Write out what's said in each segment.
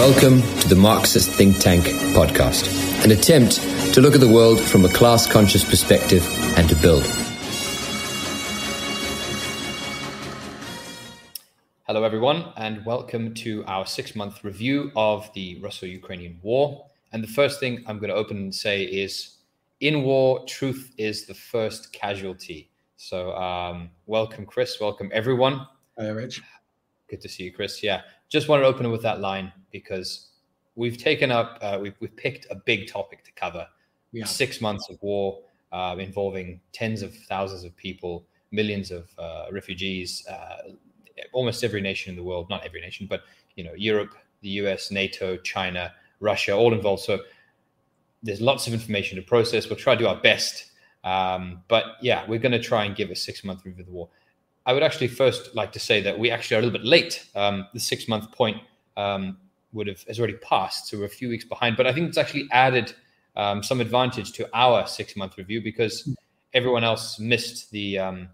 Welcome to the Marxist Think Tank podcast, an attempt to look at the world from a class conscious perspective and to build. Hello, everyone, and welcome to our six month review of the Russo Ukrainian war. And the first thing I'm going to open and say is in war, truth is the first casualty. So, um, welcome, Chris. Welcome, everyone. Hi, Rich. Good to see you, Chris. Yeah, just wanted to open with that line because we've taken up, uh, we've, we've picked a big topic to cover. Yeah. Six months of war uh, involving tens of thousands of people, millions of uh, refugees, uh, almost every nation in the world, not every nation, but you know, Europe, the US, NATO, China, Russia, all involved. So there's lots of information to process. We'll try to do our best. Um, but yeah, we're going to try and give a six month review of the war. I would actually first like to say that we actually are a little bit late. Um, the six month point um, would have has already passed, so we're a few weeks behind. But I think it's actually added um, some advantage to our six month review because everyone else missed the um,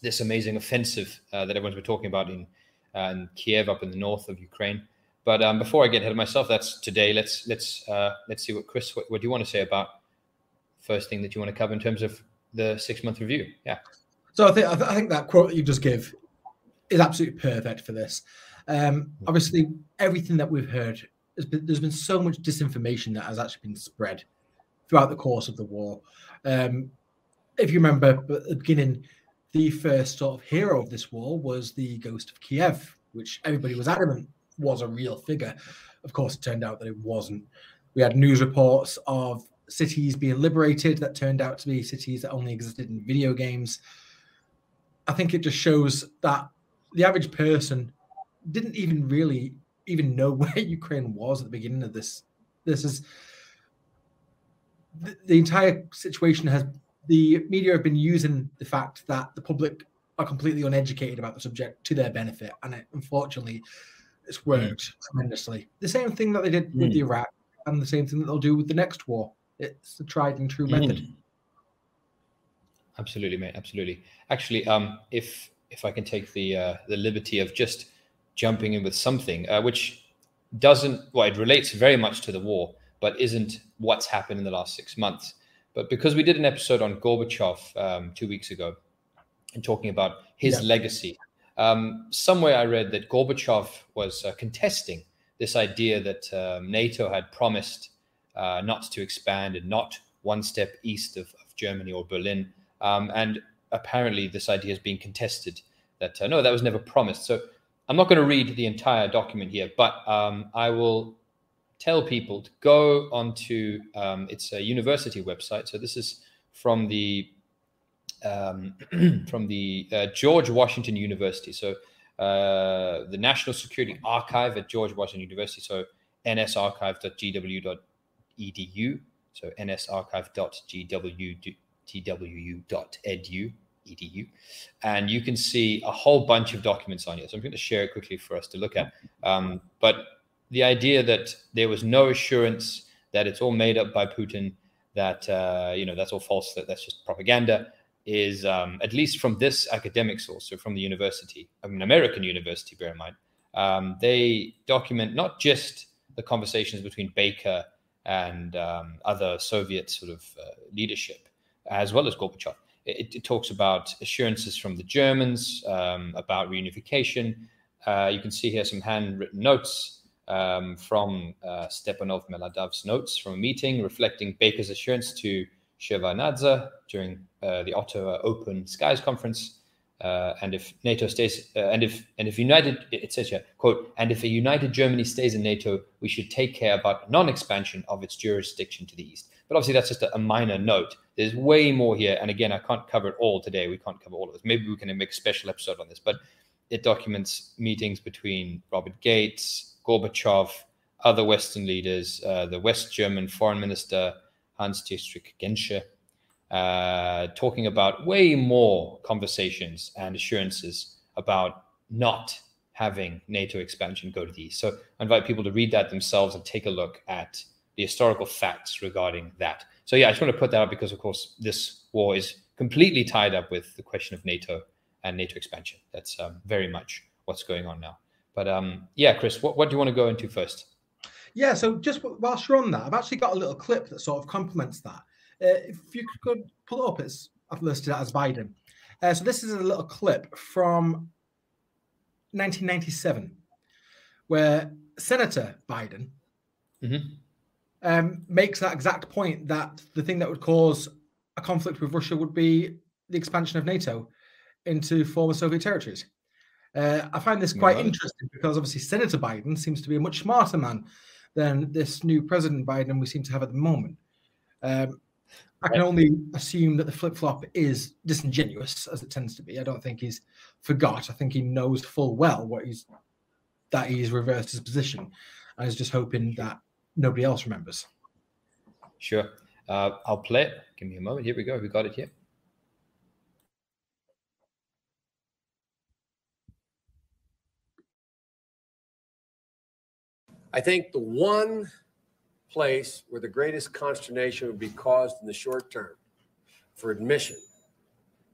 this amazing offensive uh, that everyone's been talking about in, uh, in Kiev, up in the north of Ukraine. But um, before I get ahead of myself, that's today. Let's let's uh, let's see what Chris, what, what do you want to say about first thing that you want to cover in terms of the six month review? Yeah. So I think I, th- I think that quote that you just give is absolutely perfect for this. Um, obviously, everything that we've heard has been, there's been so much disinformation that has actually been spread throughout the course of the war. Um, if you remember at the beginning, the first sort of hero of this war was the ghost of Kiev, which everybody was adamant was a real figure. Of course, it turned out that it wasn't. We had news reports of cities being liberated that turned out to be cities that only existed in video games. I think it just shows that the average person didn't even really even know where Ukraine was at the beginning of this. This is the, the entire situation has the media have been using the fact that the public are completely uneducated about the subject to their benefit, and it, unfortunately, it's worked mm. tremendously. The same thing that they did mm. with Iraq, and the same thing that they'll do with the next war. It's the tried and true method. Mm. Absolutely, mate. Absolutely. Actually, um, if if I can take the uh, the liberty of just jumping in with something uh, which doesn't well, it relates very much to the war, but isn't what's happened in the last six months. But because we did an episode on Gorbachev um, two weeks ago and talking about his yeah. legacy, um, somewhere I read that Gorbachev was uh, contesting this idea that um, NATO had promised uh, not to expand and not one step east of, of Germany or Berlin. Um, and apparently, this idea has been contested that uh, no, that was never promised. So I'm not going to read the entire document here, but um, I will tell people to go onto um, it's a university website. So this is from the um, from the uh, George Washington University. So uh, the National Security Archive at George Washington University. So nsarchive.gw.edu. So nsarchive.gw.twu.edu edu and you can see a whole bunch of documents on here so i'm going to share it quickly for us to look at um, but the idea that there was no assurance that it's all made up by Putin, that uh, you know that's all false, that that's just propaganda, is um, at least from this academic source, so from the university, I mean American university, bear in mind, um, they document not just the conversations between Baker and um, other Soviet sort of uh, leadership, as well as Gorbachev. It, it, talks about assurances from the Germans um, about reunification. Uh, you can see here some handwritten notes um, from uh, Stepanov Mamaladze's notes from a meeting reflecting Baker's assurance to Shevardnadze during uh, the Ottawa Open Skies Conference. Uh, and if NATO stays, uh, and if and if United, it says quote, and if a united Germany stays in NATO, we should take care about non-expansion of its jurisdiction to the east. But obviously, that's just a, a minor note. There's way more here, and again, I can't cover it all today. We can't cover all of this. Maybe we can make a special episode on this. But it documents meetings between Robert Gates, Gorbachev, other Western leaders, uh, the West German Foreign Minister Hans Dietrich Genscher, uh, talking about way more conversations and assurances about not having NATO expansion go to the east. So I invite people to read that themselves and take a look at the historical facts regarding that. So yeah, I just want to put that up because, of course, this war is completely tied up with the question of NATO and NATO expansion. That's um, very much what's going on now. But um, yeah, Chris, what, what do you want to go into first? Yeah, so just whilst you're on that, I've actually got a little clip that sort of complements that. Uh, if you could pull it up, it's I've listed it as Biden. Uh, so this is a little clip from 1997, where Senator Biden mm-hmm. um, makes that exact point that the thing that would cause a conflict with Russia would be the expansion of NATO into former Soviet territories. Uh, I find this quite interesting because obviously Senator Biden seems to be a much smarter man than this new President Biden we seem to have at the moment. Um, I can only assume that the flip flop is disingenuous, as it tends to be. I don't think he's forgot. I think he knows full well what he's that he's reversed his position, and is just hoping that nobody else remembers. Sure, uh, I'll play it. Give me a moment. Here we go. We got it here. I think the one place where the greatest consternation would be caused in the short term for admission,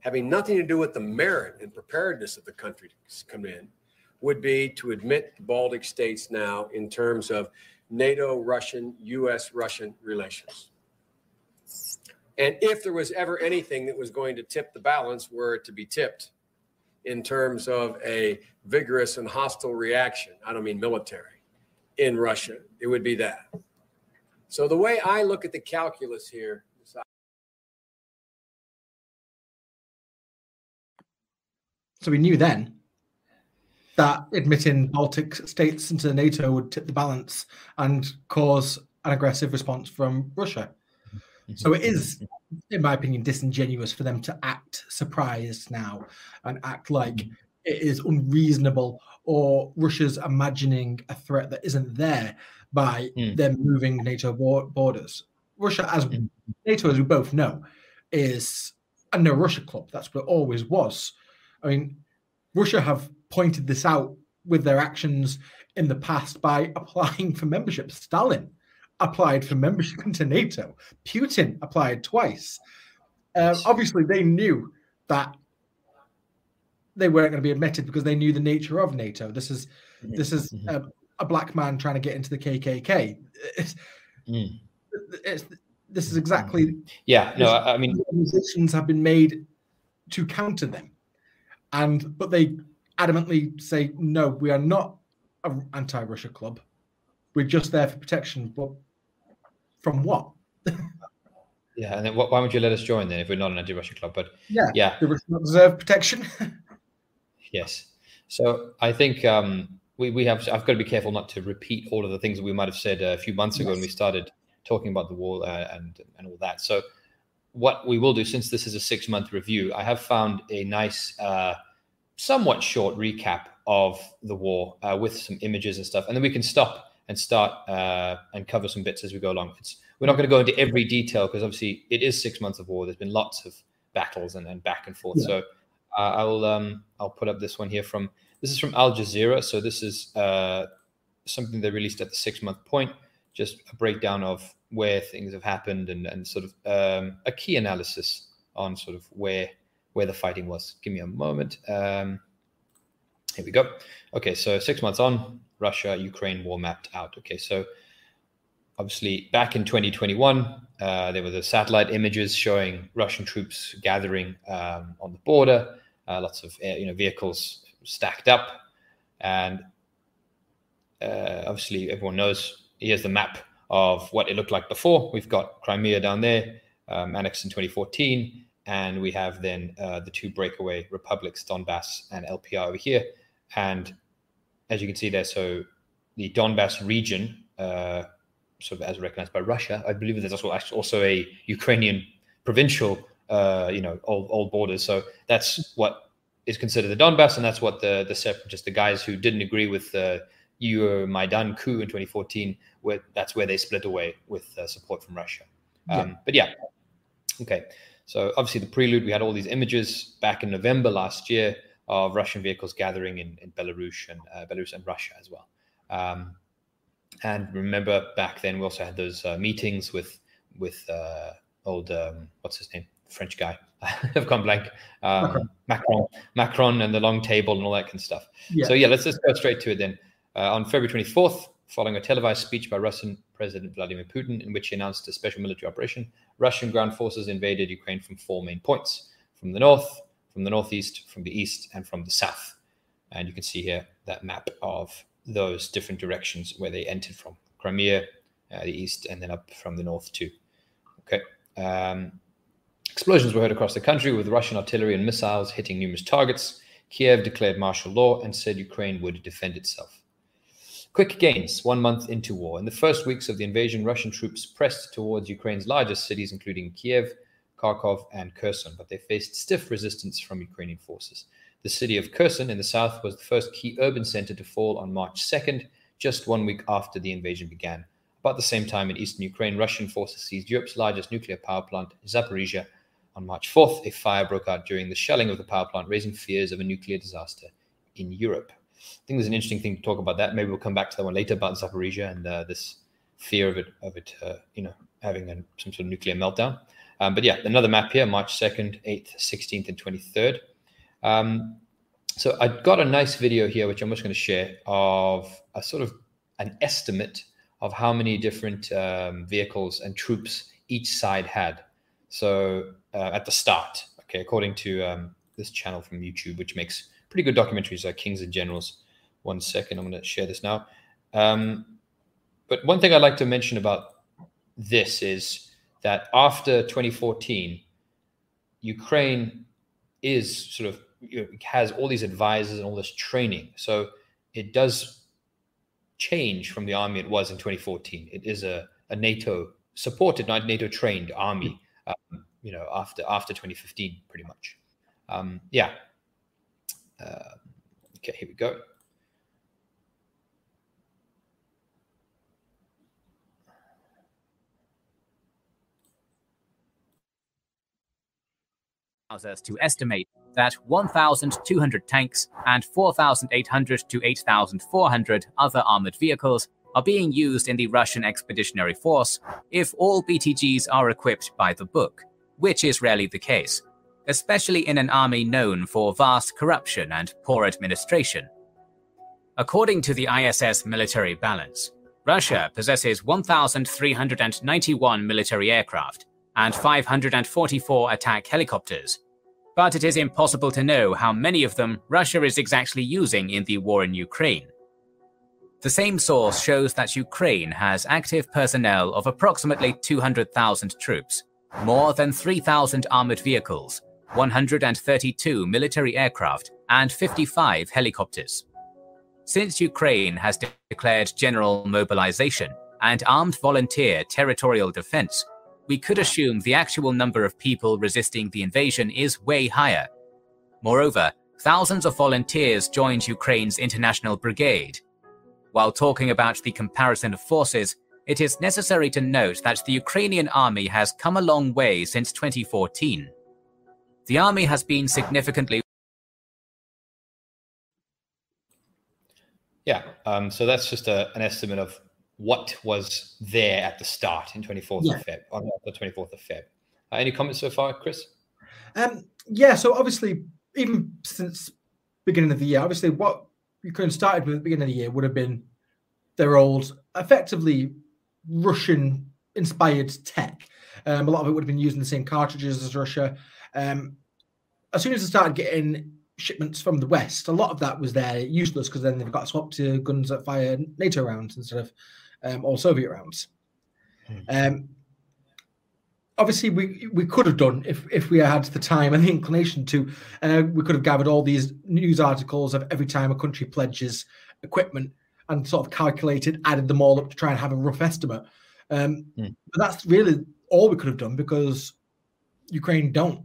having nothing to do with the merit and preparedness of the country to come in, would be to admit the Baltic states now in terms of NATO Russian, US Russian relations. And if there was ever anything that was going to tip the balance, were it to be tipped in terms of a vigorous and hostile reaction, I don't mean military in Russia, it would be that. So the way I look at the calculus here. So we knew then that admitting Baltic states into NATO would tip the balance and cause an aggressive response from Russia. So it is, in my opinion, disingenuous for them to act surprised now and act like it is unreasonable or Russia's imagining a threat that isn't there by mm. them moving NATO borders. Russia, as mm. NATO, as we both know, is a no Russia club. That's what it always was. I mean, Russia have pointed this out with their actions in the past by applying for membership. Stalin applied for membership into NATO. Putin applied twice. Uh, obviously, they knew that they weren't going to be admitted because they knew the nature of NATO. This is mm-hmm. this is mm-hmm. A, black man trying to get into the KKK. It's, mm. it's, this is exactly yeah. No, I mean decisions have been made to counter them, and but they adamantly say no, we are not an anti-Russia club. We're just there for protection, but from what? yeah, and then why would you let us join then if we're not an anti-Russia club? But yeah, yeah, we not deserve protection? Yes. So I think um, we, we have, I've got to be careful not to repeat all of the things that we might have said a few months ago yes. when we started talking about the wall uh, and, and all that. So what we will do, since this is a six month review, I have found a nice, uh, somewhat short recap of the war uh, with some images and stuff. And then we can stop and start uh, and cover some bits as we go along. It's, we're not going to go into every detail because obviously it is six months of war. There's been lots of battles and, and back and forth. Yeah. So uh, I'll um, I'll put up this one here from this is from Al Jazeera. So this is uh, something they released at the six month point, just a breakdown of where things have happened and and sort of um, a key analysis on sort of where where the fighting was. Give me a moment. Um, here we go. Okay, so six months on, Russia Ukraine war mapped out. Okay, so obviously back in 2021, uh, there were the satellite images showing Russian troops gathering um, on the border, uh, lots of uh, you know vehicles stacked up, and uh, obviously everyone knows. Here's the map of what it looked like before. We've got Crimea down there, um, annexed in 2014, and we have then uh, the two breakaway republics, Donbass and LPR over here. And as you can see there, so the Donbass region uh, sort of as recognized by Russia. I believe there's also also a Ukrainian provincial, uh, you know, old old borders. So that's what is considered the Donbass, and that's what the the separatists, the guys who didn't agree with the Euromaidan coup in 2014, where that's where they split away with uh, support from Russia. Um, yeah. But yeah, okay. So obviously the prelude, we had all these images back in November last year of Russian vehicles gathering in, in Belarus and uh, Belarus and Russia as well. Um, and remember back then we also had those uh, meetings with with uh, old um, what's his name French guy. I've gone blank. Um, Macron. Macron, Macron, and the long table and all that kind of stuff. Yeah. So yeah, let's just go straight to it then. Uh, on February 24th, following a televised speech by Russian President Vladimir Putin, in which he announced a special military operation, Russian ground forces invaded Ukraine from four main points: from the north, from the northeast, from the east, and from the south. And you can see here that map of those different directions where they entered from: Crimea, uh, the east, and then up from the north too. Okay. Um, Explosions were heard across the country with Russian artillery and missiles hitting numerous targets. Kiev declared martial law and said Ukraine would defend itself. Quick gains one month into war. In the first weeks of the invasion, Russian troops pressed towards Ukraine's largest cities, including Kiev, Kharkov, and Kherson, but they faced stiff resistance from Ukrainian forces. The city of Kherson in the south was the first key urban center to fall on March 2nd, just one week after the invasion began. About the same time in eastern Ukraine, Russian forces seized Europe's largest nuclear power plant, Zaporizhia, on March 4th, a fire broke out during the shelling of the power plant, raising fears of a nuclear disaster in Europe. I think there's an interesting thing to talk about that. Maybe we'll come back to that one later about Zaporizhia and uh, this fear of it, of it, uh, you know, having some sort of nuclear meltdown. Um, but yeah, another map here: March 2nd, 8th, 16th, and 23rd. Um, so I got a nice video here, which I'm just going to share, of a sort of an estimate of how many different um, vehicles and troops each side had. So uh, at the start, okay, according to um, this channel from YouTube, which makes pretty good documentaries like Kings and Generals. One second, I'm going to share this now. Um, but one thing I'd like to mention about this is that after 2014, Ukraine is sort of you know, has all these advisors and all this training. So it does change from the army it was in 2014. It is a, a NATO supported, not NATO trained army um, you know, after after 2015, pretty much. Um, yeah. Uh, okay, here we go. allows us to estimate that 1,200 tanks and 4,800 to 8,400 other armored vehicles are being used in the Russian Expeditionary Force if all BTGs are equipped by the book, which is rarely the case, especially in an army known for vast corruption and poor administration. According to the ISS military balance, Russia possesses 1,391 military aircraft and 544 attack helicopters, but it is impossible to know how many of them Russia is exactly using in the war in Ukraine. The same source shows that Ukraine has active personnel of approximately 200,000 troops, more than 3,000 armored vehicles, 132 military aircraft, and 55 helicopters. Since Ukraine has de declared general mobilization and armed volunteer territorial defense, we could assume the actual number of people resisting the invasion is way higher. Moreover, thousands of volunteers joined Ukraine's International Brigade, while talking about the comparison of forces, it is necessary to note that the Ukrainian army has come a long way since 2014. The army has been significantly Yeah, um, so that's just a, an estimate of what was there at the start in 24th yeah. of Feb, on the 24th of Feb. Uh, any comments so far, Chris? Um, yeah, so obviously, even since beginning of the year, obviously, what Ukraine started with at the beginning of the year would have been their old, effectively Russian inspired tech. Um, a lot of it would have been using the same cartridges as Russia. Um, as soon as they started getting shipments from the West, a lot of that was there useless because then they've got swapped to guns that fire NATO rounds instead of um, all Soviet rounds. Hmm. Obviously we we could have done if if we had the time and the inclination to uh, we could have gathered all these news articles of every time a country pledges equipment and sort of calculated added them all up to try and have a rough estimate um, mm. but that's really all we could have done because ukraine don't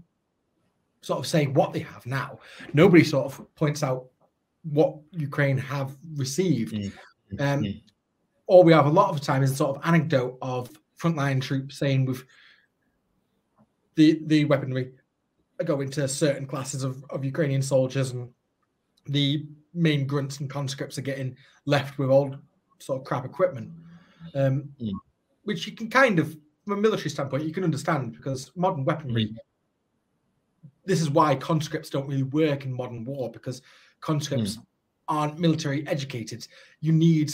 sort of say what they have now nobody sort of points out what ukraine have received mm. Um, mm. all we have a lot of the time is a sort of anecdote of frontline troops saying we've the the weaponry go into certain classes of, of Ukrainian soldiers, and the main grunts and conscripts are getting left with old sort of crap equipment, um, mm. which you can kind of, from a military standpoint, you can understand because modern weaponry mm. this is why conscripts don't really work in modern war because conscripts mm. aren't military educated. You need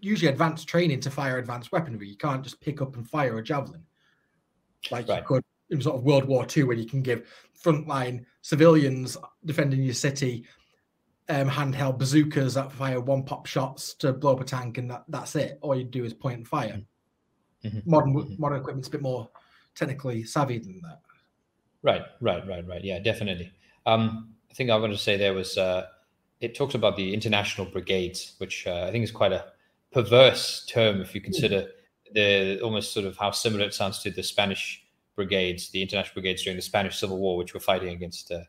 usually advanced training to fire advanced weaponry. You can't just pick up and fire a javelin like right. you could in sort of World War II, when you can give frontline civilians defending your city um, handheld bazookas that fire one pop shots to blow up a tank, and that, that's it. All you do is point and fire. Mm-hmm. Modern mm-hmm. modern equipment's a bit more technically savvy than that. Right, right, right, right. Yeah, definitely. Um, I think I wanted to say there was uh, it talks about the international brigades, which uh, I think is quite a perverse term if you consider the almost sort of how similar it sounds to the Spanish brigades, the international brigades during the Spanish Civil War, which were fighting against, uh,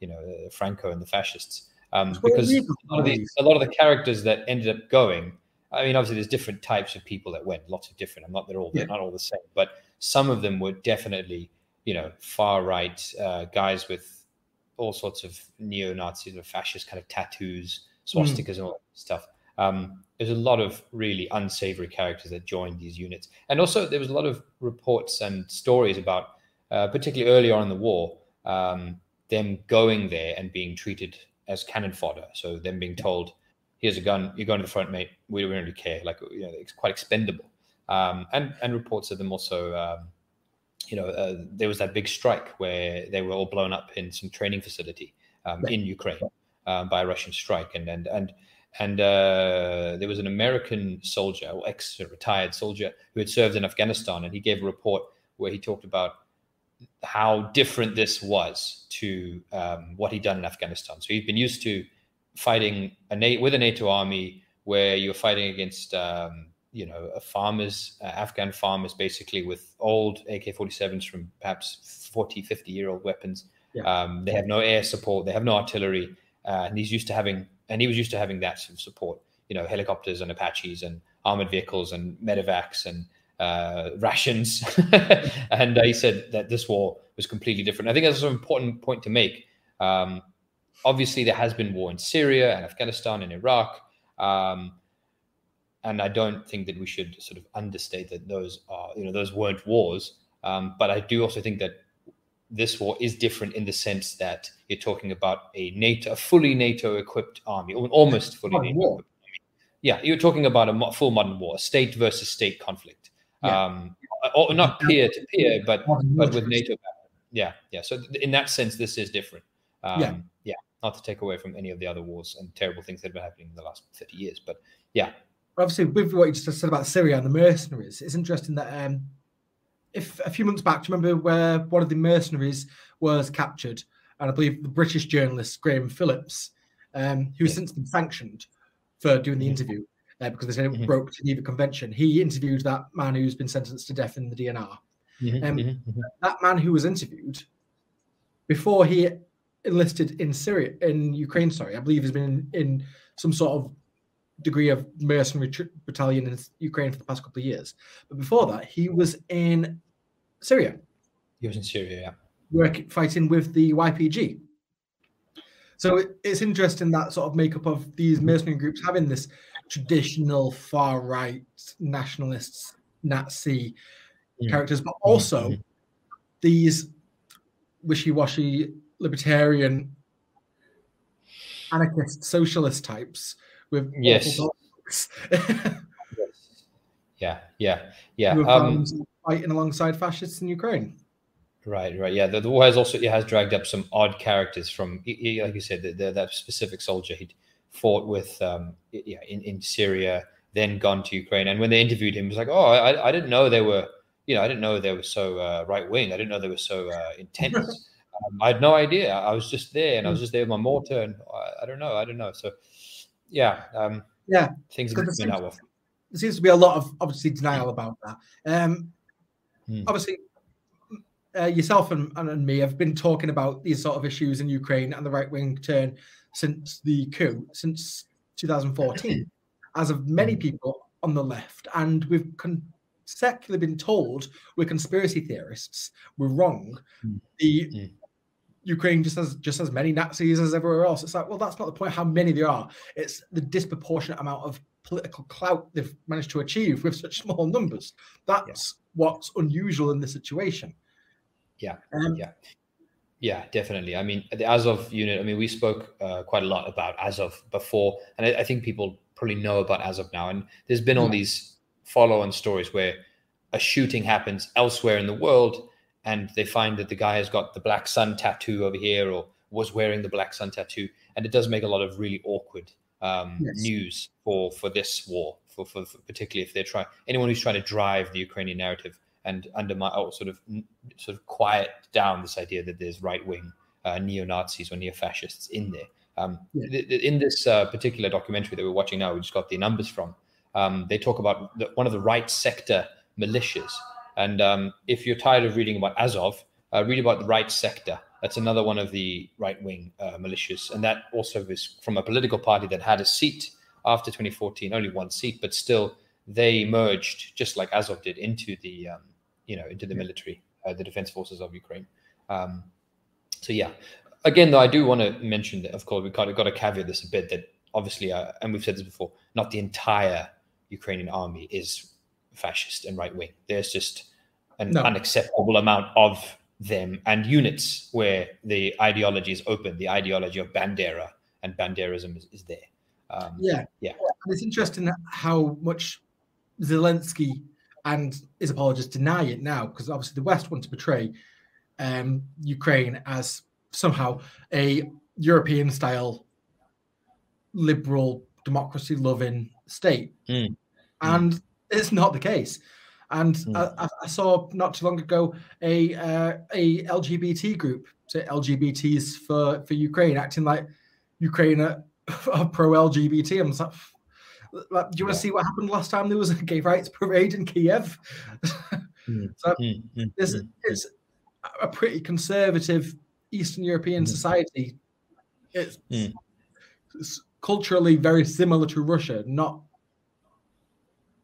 you know, uh, Franco and the fascists. Um, because a lot, the, a lot, of the, characters that ended up going, I mean, obviously there's different types of people that went, lots of different. I'm not they're all they're not all the same, but some of them were definitely, you know, far right uh, guys with all sorts of neo Nazis or fascist kind of tattoos, hmm. swastikas, mm. and all that stuff. Um, there's a lot of really unsavory characters that joined these units. And also, there was a lot of reports and stories about, uh, particularly early on in the war, um, them going there and being treated as cannon fodder. So, them being told, here's a gun, you're going to the front, mate. We don't really care. Like, you know, it's quite expendable. Um, and, and reports of them also, um, you know, uh, there was that big strike where they were all blown up in some training facility um, in Ukraine um, by a Russian strike. And, and, and, and uh, there was an American soldier, or ex-retired soldier, who had served in Afghanistan, and he gave a report where he talked about how different this was to um, what he'd done in Afghanistan. So he'd been used to fighting a with a NATO army where you're fighting against, um, you know, farmers, uh, Afghan farmers, basically with old AK-47s from perhaps 40, 50 year old weapons. Yeah. Um, they have no air support, they have no artillery, uh, and he's used to having and he was used to having that sort of support, you know, helicopters and Apaches and armored vehicles and medevacs and uh, rations. and uh, he said that this war was completely different. I think that's an important point to make. Um, obviously, there has been war in Syria and Afghanistan and Iraq. Um, and I don't think that we should sort of understate that those are, you know, those weren't wars. Um, but I do also think that this war is different in the sense that you're talking about a NATO, a fully NATO equipped army, almost fully NATO war. Yeah, you're talking about a full modern war, state versus state conflict. Yeah. Um, or not peer to peer, but but with NATO. Yeah, yeah. So in that sense, this is different. Um, yeah, yeah. Not to take away from any of the other wars and terrible things that have been happening in the last 30 years, but yeah. Obviously, with what you just said about Syria and the mercenaries, it's interesting that um, if a few months back, do you remember where one of the mercenaries was captured? And I believe the British journalist Graham Phillips, um, who's since been sanctioned for doing the mm-hmm. interview uh, because they said it mm-hmm. broke Geneva Convention. He interviewed that man who's been sentenced to death in the DNR. Mm-hmm. Um, mm-hmm. That man who was interviewed before he enlisted in Syria, in Ukraine, sorry, I believe has been in, in some sort of degree of mercenary battalion in Ukraine for the past couple of years. But before that, he was in Syria. He was in Syria, yeah. Working, fighting with the YPG. So it, it's interesting that sort of makeup of these mercenary groups having this traditional far right nationalists, Nazi mm. characters, but also mm-hmm. these wishy washy libertarian anarchist socialist types with yes. yeah, yeah, yeah. Um, fighting alongside fascists in Ukraine. Right, right. Yeah, the, the war has also it has dragged up some odd characters from, like you said, the, the, that specific soldier he'd fought with, um, yeah, in, in Syria, then gone to Ukraine. And when they interviewed him, he was like, "Oh, I, I didn't know they were, you know, I didn't know they were so uh, right wing. I didn't know they were so uh, intense. um, I had no idea. I was just there, and I was just there with my mortar, and I, I don't know, I don't know. So yeah, um, yeah, things have been out with. There seems to be a lot of obviously denial about that. Um, hmm. Obviously, uh, yourself and, and me have been talking about these sort of issues in Ukraine and the right wing turn since the coup, since 2014, as of many hmm. people on the left, and we've consecutively been told we're conspiracy theorists, we're wrong. Mm. The mm. Ukraine just has just as many Nazis as everywhere else. It's like, well, that's not the point how many there are. It's the disproportionate amount of political clout they've managed to achieve with such small numbers. That's yeah. what's unusual in this situation. Yeah. Um, yeah. Yeah, definitely. I mean, the Azov unit. I mean, we spoke uh, quite a lot about Azov before, and I, I, think people probably know about Azov now. And there's been all these follow-on stories where a shooting happens elsewhere in the world, and they find that the guy has got the black sun tattoo over here, or was wearing the black sun tattoo, and it does make a lot of really awkward um, yes. news for for this war, for, for, for particularly if they're trying anyone who's trying to drive the Ukrainian narrative and undermine or sort of sort of quiet down this idea that there's right wing uh, neo Nazis or neo fascists in there. Um, yeah. th- th- in this uh, particular documentary that we're watching now, we just got the numbers from. Um, they talk about the, one of the right sector militias, and um, if you're tired of reading about Azov, uh, read about the right sector. That's another one of the right wing uh, militias, and that also is from a political party that had a seat after 2014, only one seat, but still they merged just like Azov did into the um, you know into the military, uh, the defense forces of Ukraine. Um, so yeah, again though, I do want to mention that of course we've got, got to caveat this a bit that obviously, uh, and we've said this before, not the entire Ukrainian army is fascist and right wing. There's just an no. unacceptable amount of them and units where the ideology is open. The ideology of Bandera and Banderism is, is there. Um, yeah, yeah. And it's interesting how much Zelensky and his apologists deny it now because obviously the West want to portray um, Ukraine as somehow a European style liberal democracy loving state. Mm. And mm. It's not the case. And mm. I, I, saw not too long ago a uh, a LGBT group, so LGBTs for, for Ukraine, acting like Ukraine are, are pro LGBT. I'm like, like, do you want to see what happened last time there was a gay rights parade in Kiev? mm. so mm. This, it's a pretty conservative Eastern European mm. society. It's, it's, culturally very similar to Russia. Not.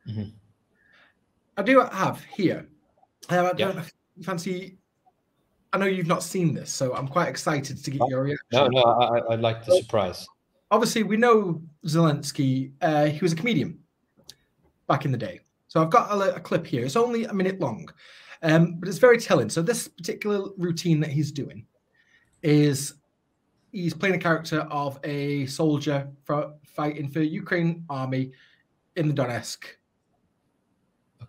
Mm-hmm. I do have here. I don't fancy. I know you've not seen this, so I'm quite excited to get oh, your reaction. No, no, I, would like the surprise obviously we know Zelensky. Uh, he was a comedian back in the day. So I've got a, a clip here. It's only a minute long, um, but it's very telling. So this particular routine that he's doing is he's playing a character of a soldier for fighting for Ukraine army in the Donetsk.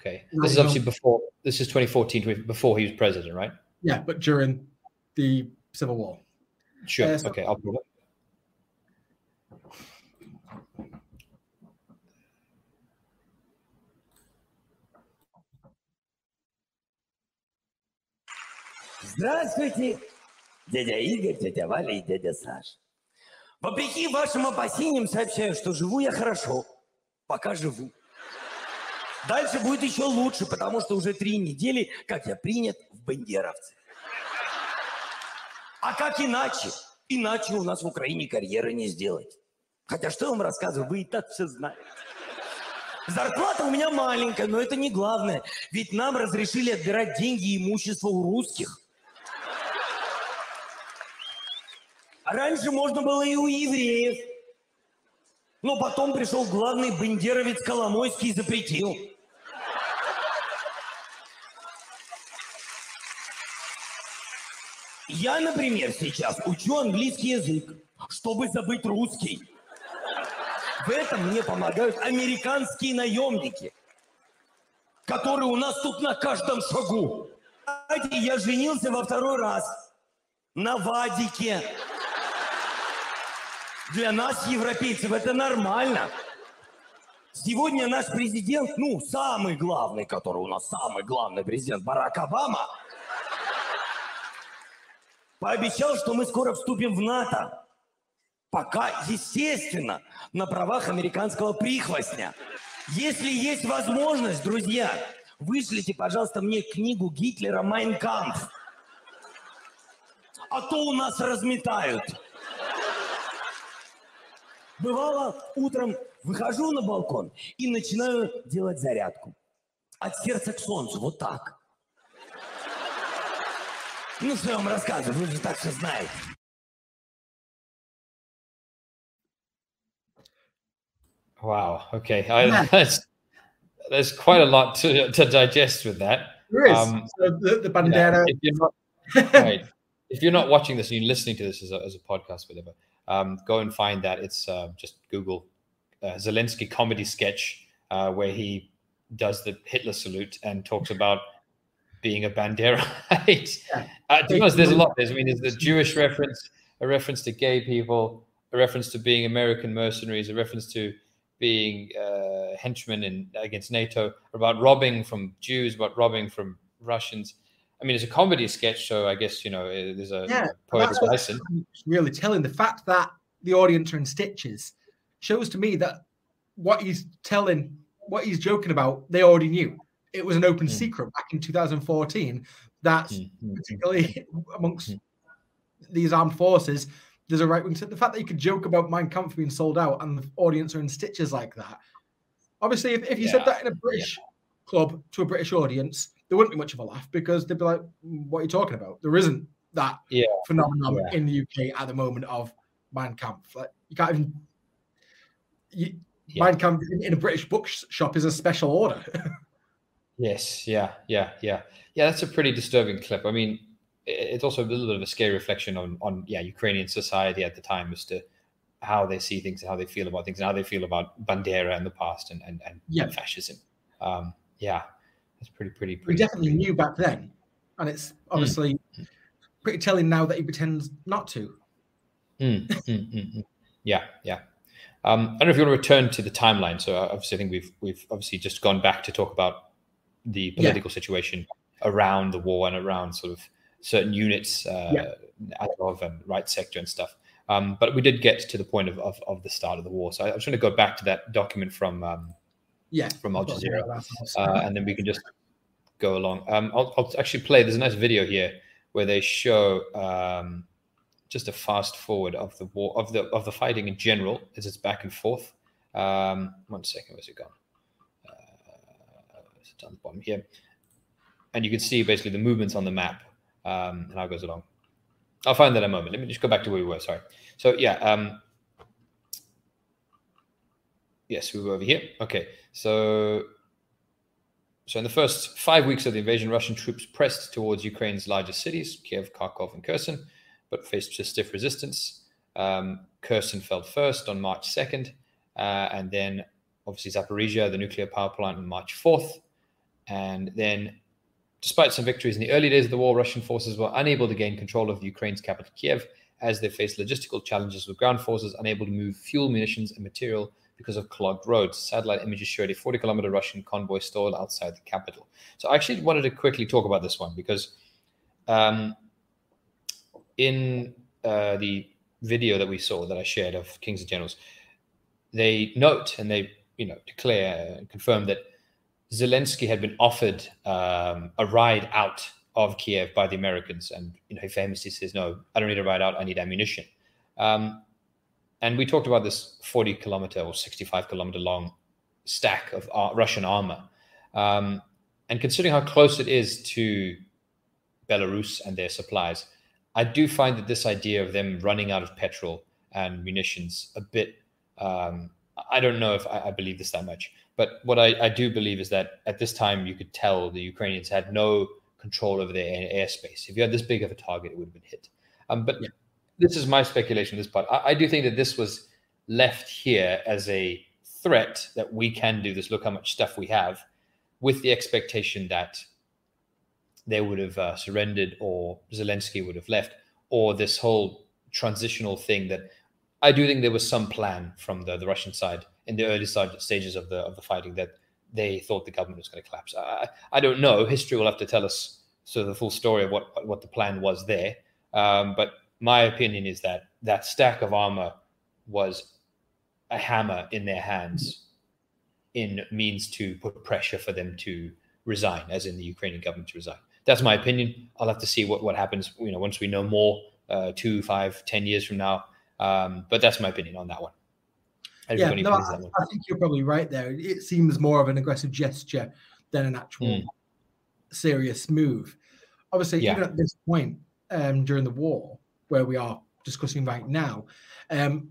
Okay, this is obviously before. This is 2014, before he was president, right? Yeah, but during the civil war. Sure. Uh, so okay, I'll pull it. Здравствуйте, дядя Игорь, дядя Валя и дядя Саш. Вопреки вашим опасениям сообщаю, что живу я хорошо, пока живу. Дальше будет еще лучше, потому что уже три недели, как я принят в бандеровцы. А как иначе? Иначе у нас в Украине карьеры не сделать. Хотя что я вам рассказываю, вы и так все знаете. Зарплата у меня маленькая, но это не главное. Ведь нам разрешили отбирать деньги и имущество у русских. Раньше можно было и у евреев. Но потом пришел главный бандеровец Коломойский и запретил. Я, например, сейчас учу английский язык, чтобы забыть русский. В этом мне помогают американские наемники, которые у нас тут на каждом шагу. Я женился во второй раз на Вадике. Для нас, европейцев, это нормально. Сегодня наш президент, ну, самый главный, который у нас самый главный президент, Барак Обама, пообещал, что мы скоро вступим в НАТО. Пока, естественно, на правах американского прихвостня. Если есть возможность, друзья, вышлите, пожалуйста, мне книгу Гитлера «Майнкампф». А то у нас разметают. Бывало, утром выхожу на балкон и начинаю делать зарядку. От сердца к солнцу, вот так. Ну, что я вам рассказываю, вы же так все знаете. Wow. Okay. I, that's, there's quite a lot to, to digest with that. There is. Um, so the, the bandana. Yeah, if you're not, right. if you're not watching this and you're listening to this as a, as a podcast, whatever, um, go and find that. It's uh, just Google uh, Zelensky comedy sketch uh, where he does the Hitler salute and talks about being a Banderite. Yeah. Uh, to be honest, there's a lot. There's, I mean, there's the Jewish reference, a reference to gay people, a reference to being American mercenaries, a reference to being uh, henchmen in against NATO, about robbing from Jews, about robbing from Russians. I mean, it's a comedy sketch, so I guess you know there's a yeah, poet's license. Really telling the fact that the audience are in stitches shows to me that what he's telling, what he's joking about, they already knew. It was an open mm. secret back in 2014. that mm. particularly amongst mm. these armed forces. There's a right wing. The fact that you could joke about Mein Kampf being sold out and the audience are in stitches like that. Obviously, if, if you yeah. said that in a British yeah. club to a British audience, there wouldn't be much of a laugh because they'd be like, "What are you talking about?" There isn't that yeah. phenomenon in the UK at the moment of Mein Kampf. Like you can't even. You, yeah. Mein Kampf in, in a British bookshop is a special order. yes. Yeah. Yeah. Yeah. Yeah. That's a pretty disturbing clip. I mean, it's also a little bit of a scary reflection on on yeah Ukrainian society at the time as to how they see things and how they feel about things and how they feel about Bandera in the past and and, and yeah. fascism. Um, yeah, it's pretty, pretty, pretty. We definitely pretty, knew back then, and it's obviously mm. pretty telling now that he pretends not to. Mm, mm, mm, mm. yeah, yeah. Um, I don't know if you want to return to the timeline. So uh, obviously, I think we've we've obviously just gone back to talk about the political yeah. situation around the war and around sort of certain units, uh, yeah. Azov and right sector and stuff. Um, but we did get to the point of, of, of, the start of the war. So I, I was going to go back to that document from um, yeah, from Al Jazeera, uh, and then we can just go along. Um, I'll, I'll, actually play. There's a nice video here where they show um, just a fast forward of the war of the of the fighting in general as it's back and forth. Um, one second, where's it gone? Down the bottom here, and you can see basically the movements on the map um, and how it goes along. I'll find that in a moment. Let me just go back to where we were. Sorry. So yeah. Um, yes, we were over here. Okay. So, so in the first five weeks of the invasion, Russian troops pressed towards Ukraine's largest cities, Kiev, Kharkov, and Kherson, but faced stiff resistance. Um, Kherson fell first on March 2nd, uh, and then obviously Zaporizhia, the nuclear power plant, on March 4th. And then, despite some victories in the early days of the war, Russian forces were unable to gain control of Ukraine's capital, Kiev, as they faced logistical challenges with ground forces unable to move fuel, munitions, and material because of clogged roads. Satellite images showed a 40 kilometer Russian convoy stalled outside the capital. So I actually wanted to quickly talk about this one because um, in uh, the video that we saw that I shared of Kings and Generals, they note and they you know declare and confirm that Zelensky had been offered um, a ride out of Kiev by the Americans, and you know he famously says, "No, I don't need a ride out. I need ammunition." Um, and we talked about this 40 kilometer or 65 kilometer long stack of Russian armor. Um, and considering how close it is to Belarus and their supplies, I do find that this idea of them running out of petrol and munitions a bit. Um, I don't know if I, I, believe this that much, but what I, I, do believe is that at this time you could tell the Ukrainians had no control over their airspace. If you had this big of a target, it would have been hit. Um, but yeah this is my speculation. This part, I, I, do think that this was left here as a threat that we can do this. Look how much stuff we have, with the expectation that they would have uh, surrendered, or Zelensky would have left, or this whole transitional thing that I do think there was some plan from the, the Russian side in the early stages of the of the fighting that they thought the government was going to collapse. I, I don't know. History will have to tell us sort of the full story of what what the plan was there. Um, but my opinion is that that stack of armor was a hammer in their hands in means to put pressure for them to resign, as in the Ukrainian government to resign. That's my opinion. I'll have to see what, what happens, you know, once we know more, uh, two, five, ten years from now. Um, but that's my opinion on that one. Yeah, no, I, I, think you're probably right there. It seems more of an aggressive gesture than an actual mm. serious move. Obviously, yeah. even at this point um, during the war, where we are discussing right now, um,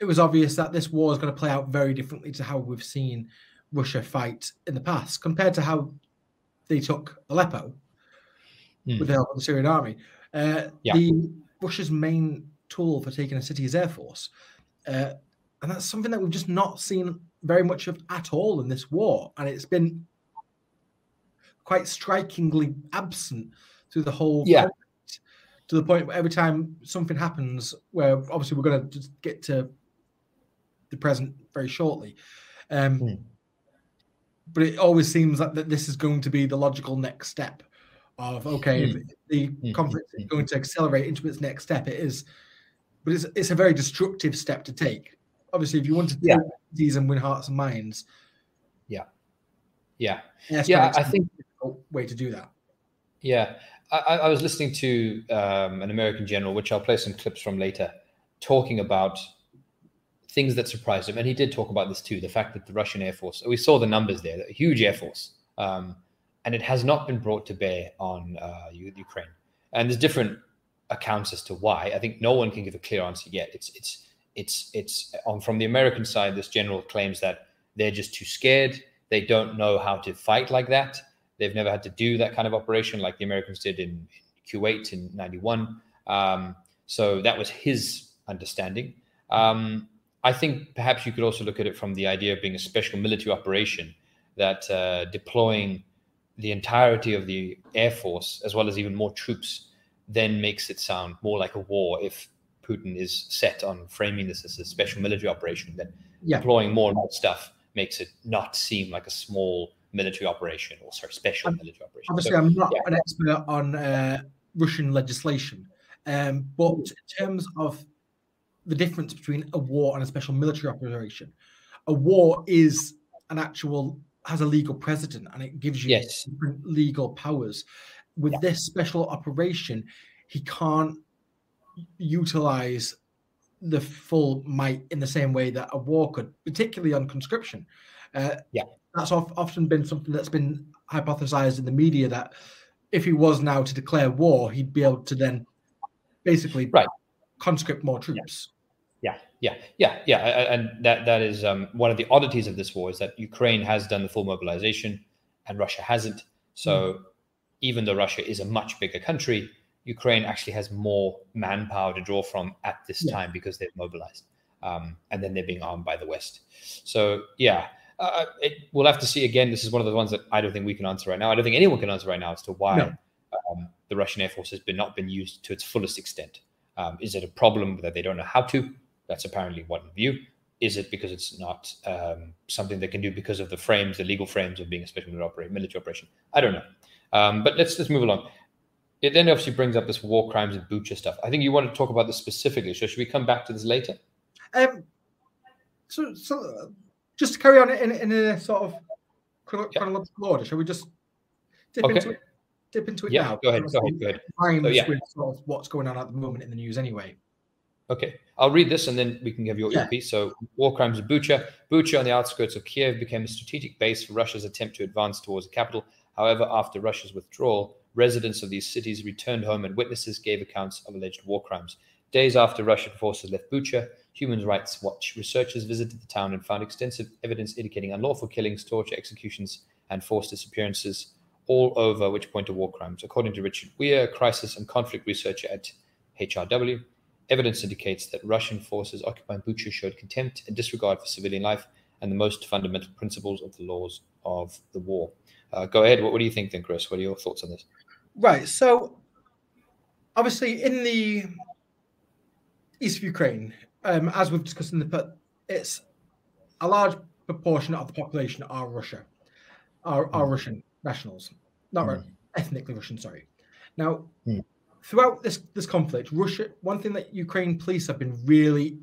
it was obvious that this war is going to play out very differently to how we've seen Russia fight in the past, compared to how they took Aleppo mm. with the help of the Syrian army. Uh, Yeah. The Russia's main tool for taking a city is air force, uh, and that's something that we've just not seen very much of at all in this war, and it's been quite strikingly absent through the whole Yeah. conflict, to the point where every time something happens, where obviously we're going to just get to the present very shortly. Um, Hmm. But it always seems like that this is going to be the logical next step of okay, if the Hmm. conflict is going to accelerate into its next step. It is, but it's it's a very destructive step to take. Obviously, if you want to Yeah. and win hearts and minds, Yeah. Yeah. Yeah, I think way to do that. Yeah, I, I I was listening to um, an American general, which I'll play some clips from later, talking about things that surprised him, and he did talk about this too. The fact that the Russian Air Force, we saw the numbers there, a huge Air Force, um, and it has not been brought to bear on uh, Ukraine. And there's different accounts as to why. I think no one can give a clear answer yet. It's it's it's it's on from the American side. This general claims that they're just too scared. They don't know how to fight like that. They've never had to do that kind of operation like the Americans did in Kuwait in '91. Um, so that was his understanding. Um, I think perhaps you could also look at it from the idea of being a special military operation that uh, deploying the entirety of the air force as well as even more troops then makes it sound more like a war if Putin is set on framing this as a special military operation. Then Yeah. deploying more and more stuff makes it not seem like a small military operation or sorry special Um, military operation. Obviously, So, I'm not yeah. an expert on uh, Russian legislation, um, but in terms of the difference between a war and a special military operation, a war is an actual has a legal precedent and it gives you Yes. different legal powers. With this special operation, he can't utilize the full might in the same way that a war could, particularly on conscription. Uh, Yeah. that's of, often been something that's been hypothesized in the media that if he was now to declare war, he'd be able to then basically Right. conscript more troops. Yeah, yeah, yeah, yeah, and that that is um, one of the oddities of this war is that Ukraine has done the full mobilization, and Russia hasn't. So even though Russia is a much bigger country, Ukraine actually has more manpower to draw from at this Yeah. time because they've mobilized, um, and then they're being armed by the West. So yeah, uh, it, we'll have to see. Again, this is one of the ones that I don't think we can answer right now. I don't think anyone can answer right now as to why No. um, the Russian Air Force has been not been used to its fullest extent. Um, is it a problem that they don't know how to? That's apparently one view. Is it because it's not um, something they can do because of the frames, the legal frames of being a special military operation? I don't know. Um, but let's let's move along. It then obviously brings up this war crimes and Bucha stuff. I think you want to talk about this specifically. So should we come back to this later? Um, so, so just to carry on in, in a sort of chrono- Yeah. chronological order, shall we just dip Okay. into it? Dip into it Yeah, now. go ahead, go ahead, go ahead. So, yeah. with sort of what's going on at the moment in the news, anyway. Okay, I'll read this and then we can give your Yeah. piece. So, war crimes of Bucha. Bucha on the outskirts of Kiev became a strategic base for Russia's attempt to advance towards the capital. However, after Russia's withdrawal, residents of these cities returned home and witnesses gave accounts of alleged war crimes. Days after Russian forces left Bucha, Human Rights Watch researchers visited the town and found extensive evidence indicating unlawful killings, torture, executions, and forced disappearances, all over which point to war crimes. According to Richard Weir, crisis and conflict researcher at HRW, Evidence indicates that Russian forces occupying Bucha showed contempt and disregard for civilian life and the most fundamental principles of the laws of the war. Uh, go ahead. What, what do you think then, Chris? What are your thoughts on this? Right. So, obviously, in the east of Ukraine, um, as we've discussed in the put, it's a large proportion of the population are Russia, are, are Russian nationals, not Ru- ethnically Russian. Sorry. Now, Mm. throughout this this conflict, Russia. One thing that Ukraine police have been really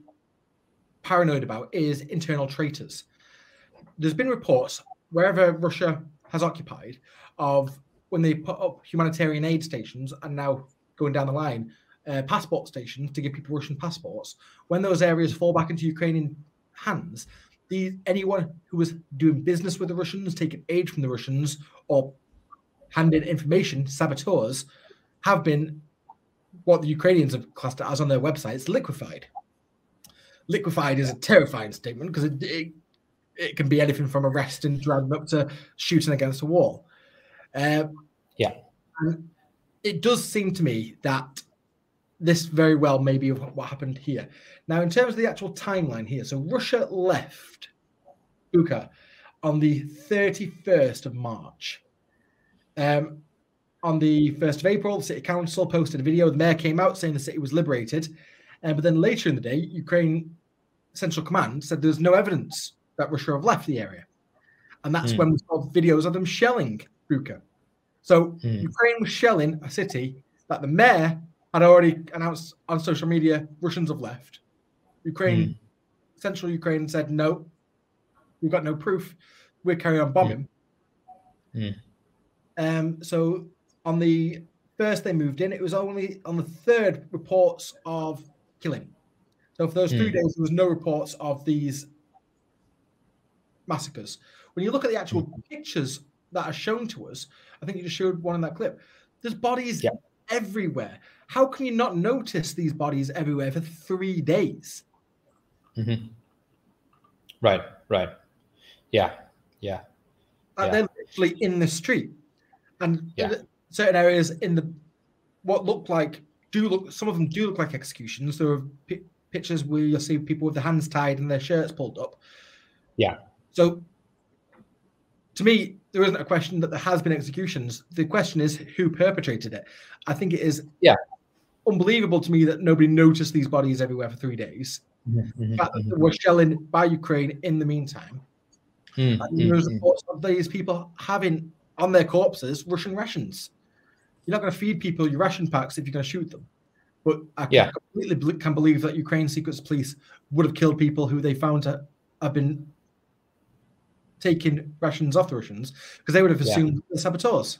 paranoid about is internal traitors. There's been reports wherever Russia has occupied of when they put up humanitarian aid stations and now going down the line, uh, passport stations to give people Russian passports. When those areas fall back into Ukrainian hands, anyone who was doing business with the Russians, taking aid from the Russians, or handing information, saboteurs, have been what the Ukrainians have classed as on their websites liquefied. Liquefied is a terrifying statement because it, it it can be anything from arresting, driving up to shooting against a wall. Uh, Yeah. it does seem to me that this very well may be what happened here. Now, in terms of the actual timeline here, so Russia left Bucha on the 31st of March. Um, on the 1st of April, the city council posted a video. The mayor came out saying the city was liberated. Uh, but then later in the day, Ukraine Central Command said there's no evidence that Russia have left the area. And that's mm. when we saw videos of them shelling Bucha. So mm. Ukraine was shelling a city that the mayor had already announced on social media Russians have left. Ukraine, mm. central Ukraine said, no, we've got no proof. We're carrying on bombing. Mm. Um, so on the first they moved in, it was only on the third reports of killing. So for those three mm. days, there was no reports of these massacres. When you look at the actual mm. pictures that are shown to us, I think you just showed one in that clip. There's bodies yeah. everywhere. How can you not notice these bodies everywhere for three days? Mm-hmm. Right, right. Yeah, yeah. And yeah. they're literally in the street. And yeah. certain areas in the what look like do look some of them do look like executions. There are p- pictures where you'll see people with their hands tied and their shirts pulled up. Yeah. So to me, there isn't a question that there has been executions. The question is who perpetrated it. I think it is yeah unbelievable to me that nobody noticed these bodies everywhere for three days. Mm-hmm, the fact that were shelling by Ukraine in the meantime. Mm-hmm, there's reports of these people having on their corpses Russian rations. You're not going to feed people your ration packs if you're going to shoot them. But I yeah. completely can believe that Ukraine secret police would have killed people who they found to have been taking rations off the Russians because they would have assumed yeah. saboteurs.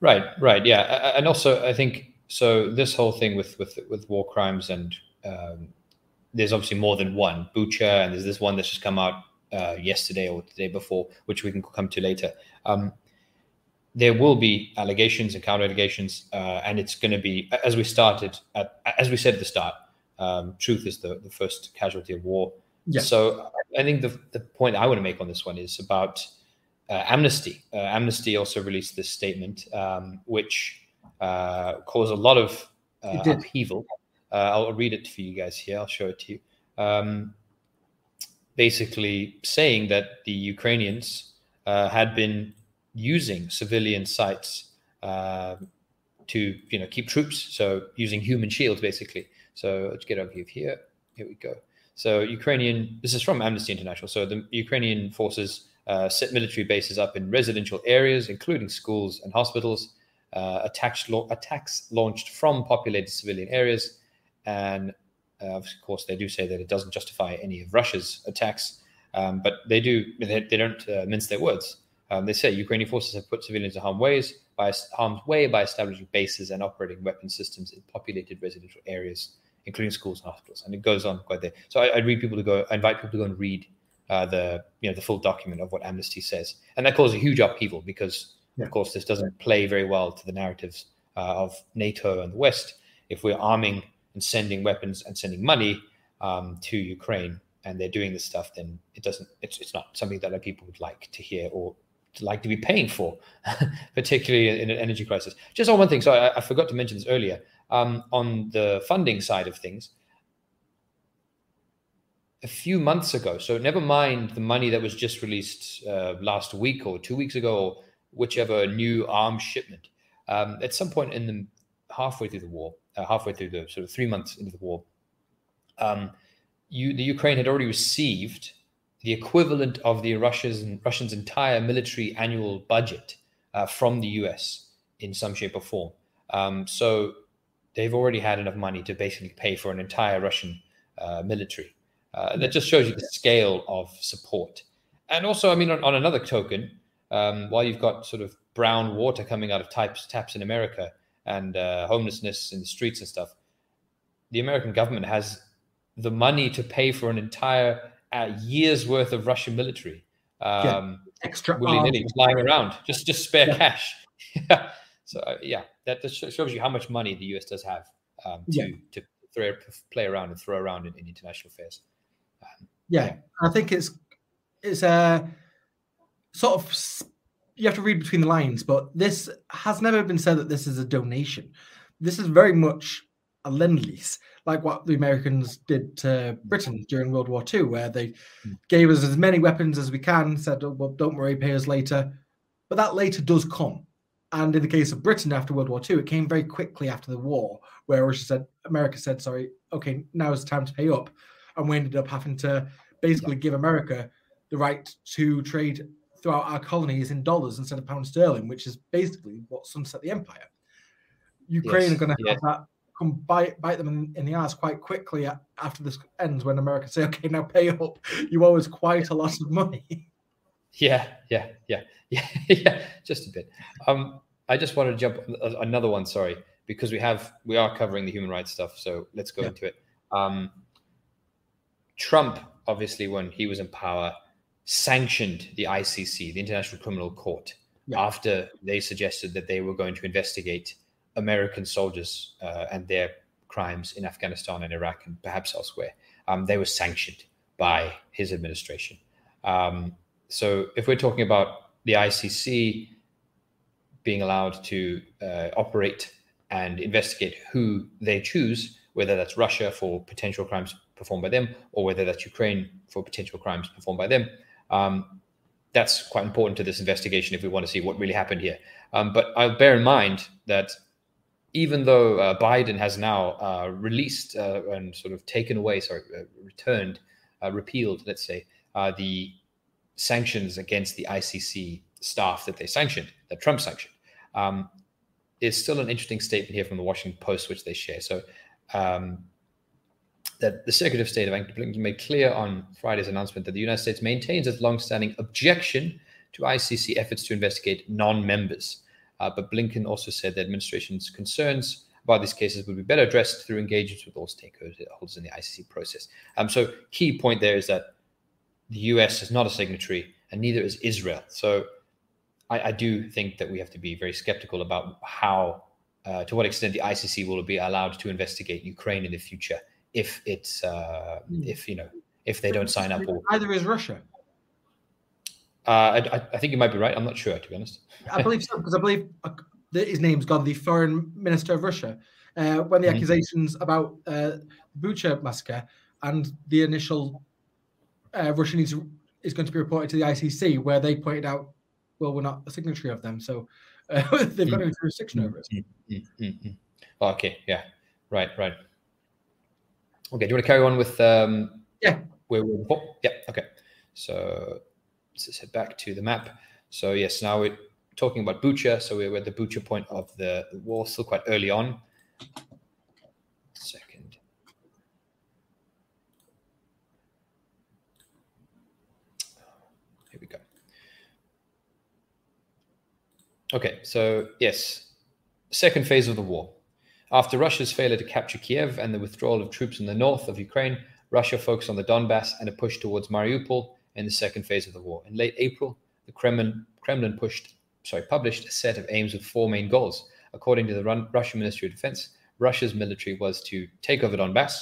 Right, right, yeah, and also I think so. This whole thing with with with war crimes and um, there's obviously more than one Bucha, and there's this one that's just come out uh, yesterday or the day before, which we can come to later. Um, there will be allegations and counter allegations, uh, and it's going to be as we started at, as we said at the start. Um, truth is the, the first casualty of war. Yeah. So I think the the point I want to make on this one is about uh, Amnesty. Uh, Amnesty also released this statement, um, which uh, caused a lot of uh, upheaval. Uh, I'll read it for you guys here. I'll show it to you. Um, basically, saying that the Ukrainians uh, had been using civilian sites to, you know, keep troops. So using human shields, basically. So let's get over here. Here we go. So Ukrainian. This is from Amnesty International. So the Ukrainian forces uh, set military bases up in residential areas, including schools and hospitals. Uh, attacks, launched from populated civilian areas. And uh, of course, they do say that it doesn't justify any of Russia's attacks, um, but they do. They, they don't uh, mince their words. Um, they say Ukrainian forces have put civilians in harm's way by harm's way by establishing bases and operating weapon systems in populated residential areas, including schools and hospitals. And it goes on quite there. So I, I read people to go. I invite people to go and read uh, the you know the full document of what Amnesty says, and that caused a huge upheaval because yeah. of course this doesn't play very well to the narratives uh, of NATO and the West. If we're arming and sending weapons and sending money um, to Ukraine, and they're doing this stuff, then it doesn't. It's it's not something that people would like to hear or to like to be paying for, particularly in an energy crisis. Just on one thing, so I, I forgot to mention this earlier. Um, on the funding side of things, a few months ago. So never mind the money that was just released uh, last week or two weeks ago, or whichever new arms shipment. Um, at some point in the halfway through the war, uh, halfway through the sort of three months into the war, um, you, the Ukraine had already received the equivalent of the Russia's Russians' entire military annual budget uh, from the US in some shape or form. Um, so they've already had enough money to basically pay for an entire Russian uh, military. Uh, that just shows you the scale of support. And also, I mean, on, on another token, um, while you've got sort of brown water coming out of types, taps in America and uh, homelessness in the streets and stuff, the American government has the money to pay for an entire uh, year's worth of Russian military. Um, yeah. Extra willy-nilly lying around, just just spare yeah. cash. so uh, yeah, that just shows you how much money the US does have um, to yeah. to throw, play around and throw around in, in international affairs yeah, I think it's it's a sort of you have to read between the lines, but this has never been said that this is a donation. This is very much a lend lease, like what the Americans did to Britain during World War II, where they gave us as many weapons as we can, said, oh, well, don't worry, pay us later. But that later does come. And in the case of Britain after World War II, it came very quickly after the war, where Russia said, America said, sorry, okay, now is the time to pay up. And we ended up having to basically give America the right to trade throughout our colonies in dollars instead of pound sterling, which is basically what sunset the empire. Ukraine yes, are going to have that come bite, bite them in, in, the ass quite quickly after this ends when America say, okay, now pay up. You owe us quite a lot of money. Yeah, yeah, yeah, yeah, yeah, just a bit. Um, I just wanted to jump another one, sorry, because we have we are covering the human rights stuff, so let's go yeah. into it. Um, Trump, obviously, when he was in power, sanctioned the ICC, the International Criminal Court, yeah. after they suggested that they were going to investigate American soldiers uh, and their crimes in Afghanistan and Iraq and perhaps elsewhere. Um, they were sanctioned by his administration. Um, so if we're talking about the ICC being allowed to uh, operate and investigate who they choose, whether that's Russia for potential crimes performed by them or whether that's Ukraine for potential crimes performed by them, um, that's quite important to this investigation if we want to see what really happened here. Um, but I'll bear in mind that even though uh, Biden has now uh, released uh, and sort of taken away, sorry, uh, returned, uh, repealed, let's say, uh, the sanctions against the ICC staff that they sanctioned, that Trump sanctioned, um, is still an interesting statement here from the Washington Post, which they share. So, um, that the Secretary of State of Antony Blinken made clear on Friday's announcement that the United States maintains its long-standing objection to ICC efforts to investigate non-members. Uh, but Blinken also said the administration's concerns about these cases would be better addressed through engagements with all stakeholders in the ICC process. Um, so, key point there is that the US is not a signatory, and neither is Israel. So, I, I do think that we have to be very skeptical about how, uh, to what extent the ICC will be allowed to investigate Ukraine in the future if it's, uh, hmm. if you know, if they don't sign up. Or either is Russia. Uh, I, I, think you might be right. I'm not sure, to be honest. I believe so because I believe uh, his name's gone, the foreign minister of Russia, uh, when the mm-hmm. accusations about uh, Bucha massacre and the initial uh, Russia needs is going to be reported to the ICC, where they pointed out, well, we're not a signatory of them, so uh, they've got mm-hmm. no jurisdiction over it. Mm-hmm. mm-hmm. Okay, yeah, right, right. Okay, do you want to carry on with? Um, yeah. Where we're Yeah. Okay. So let's head back to the map. So yes, now we're talking about Bucha. So we're at the Bucha point of the war, still quite early on. Second. Here we go. Okay, so yes, second phase of the war. After Russia's failure to capture Kiev and the withdrawal of troops in the north of Ukraine, Russia focused on the Donbass and a push towards Mariupol in the second phase of the war. In late April, the Kremlin, Kremlin pushed, sorry, published a set of aims with four main goals. According to the Russian Ministry of Defense, Russia's military was to take over Donbass,